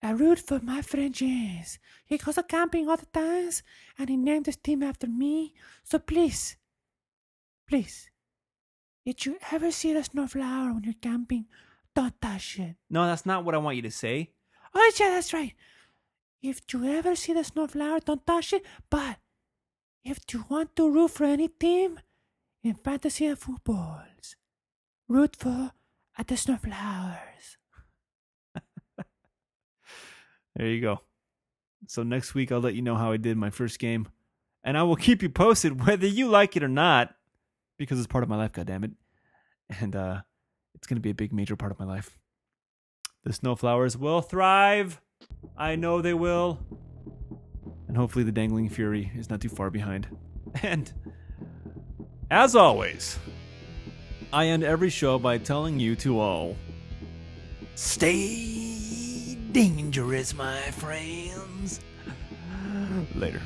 I root for my friend James. He goes camping all the times, and he named his team after me. So please, please, if you ever see a snowflower when you're camping, don't touch it. No, that's not what I want you to say. Oh, yeah, that's right. If you ever see the snowflower, don't touch it. But if you want to root for any team in fantasy and footballs, root for at the snowflowers. There you go. So next week I'll let you know how I did my first game. And I will keep you posted whether you like it or not. Because it's part of my life, goddammit. And uh it's gonna be a big major part of my life. The snowflowers will thrive. I know they will. And hopefully the dangling fury is not too far behind. And as always, I end every show by telling you to all stay dangerous, my friends. Later.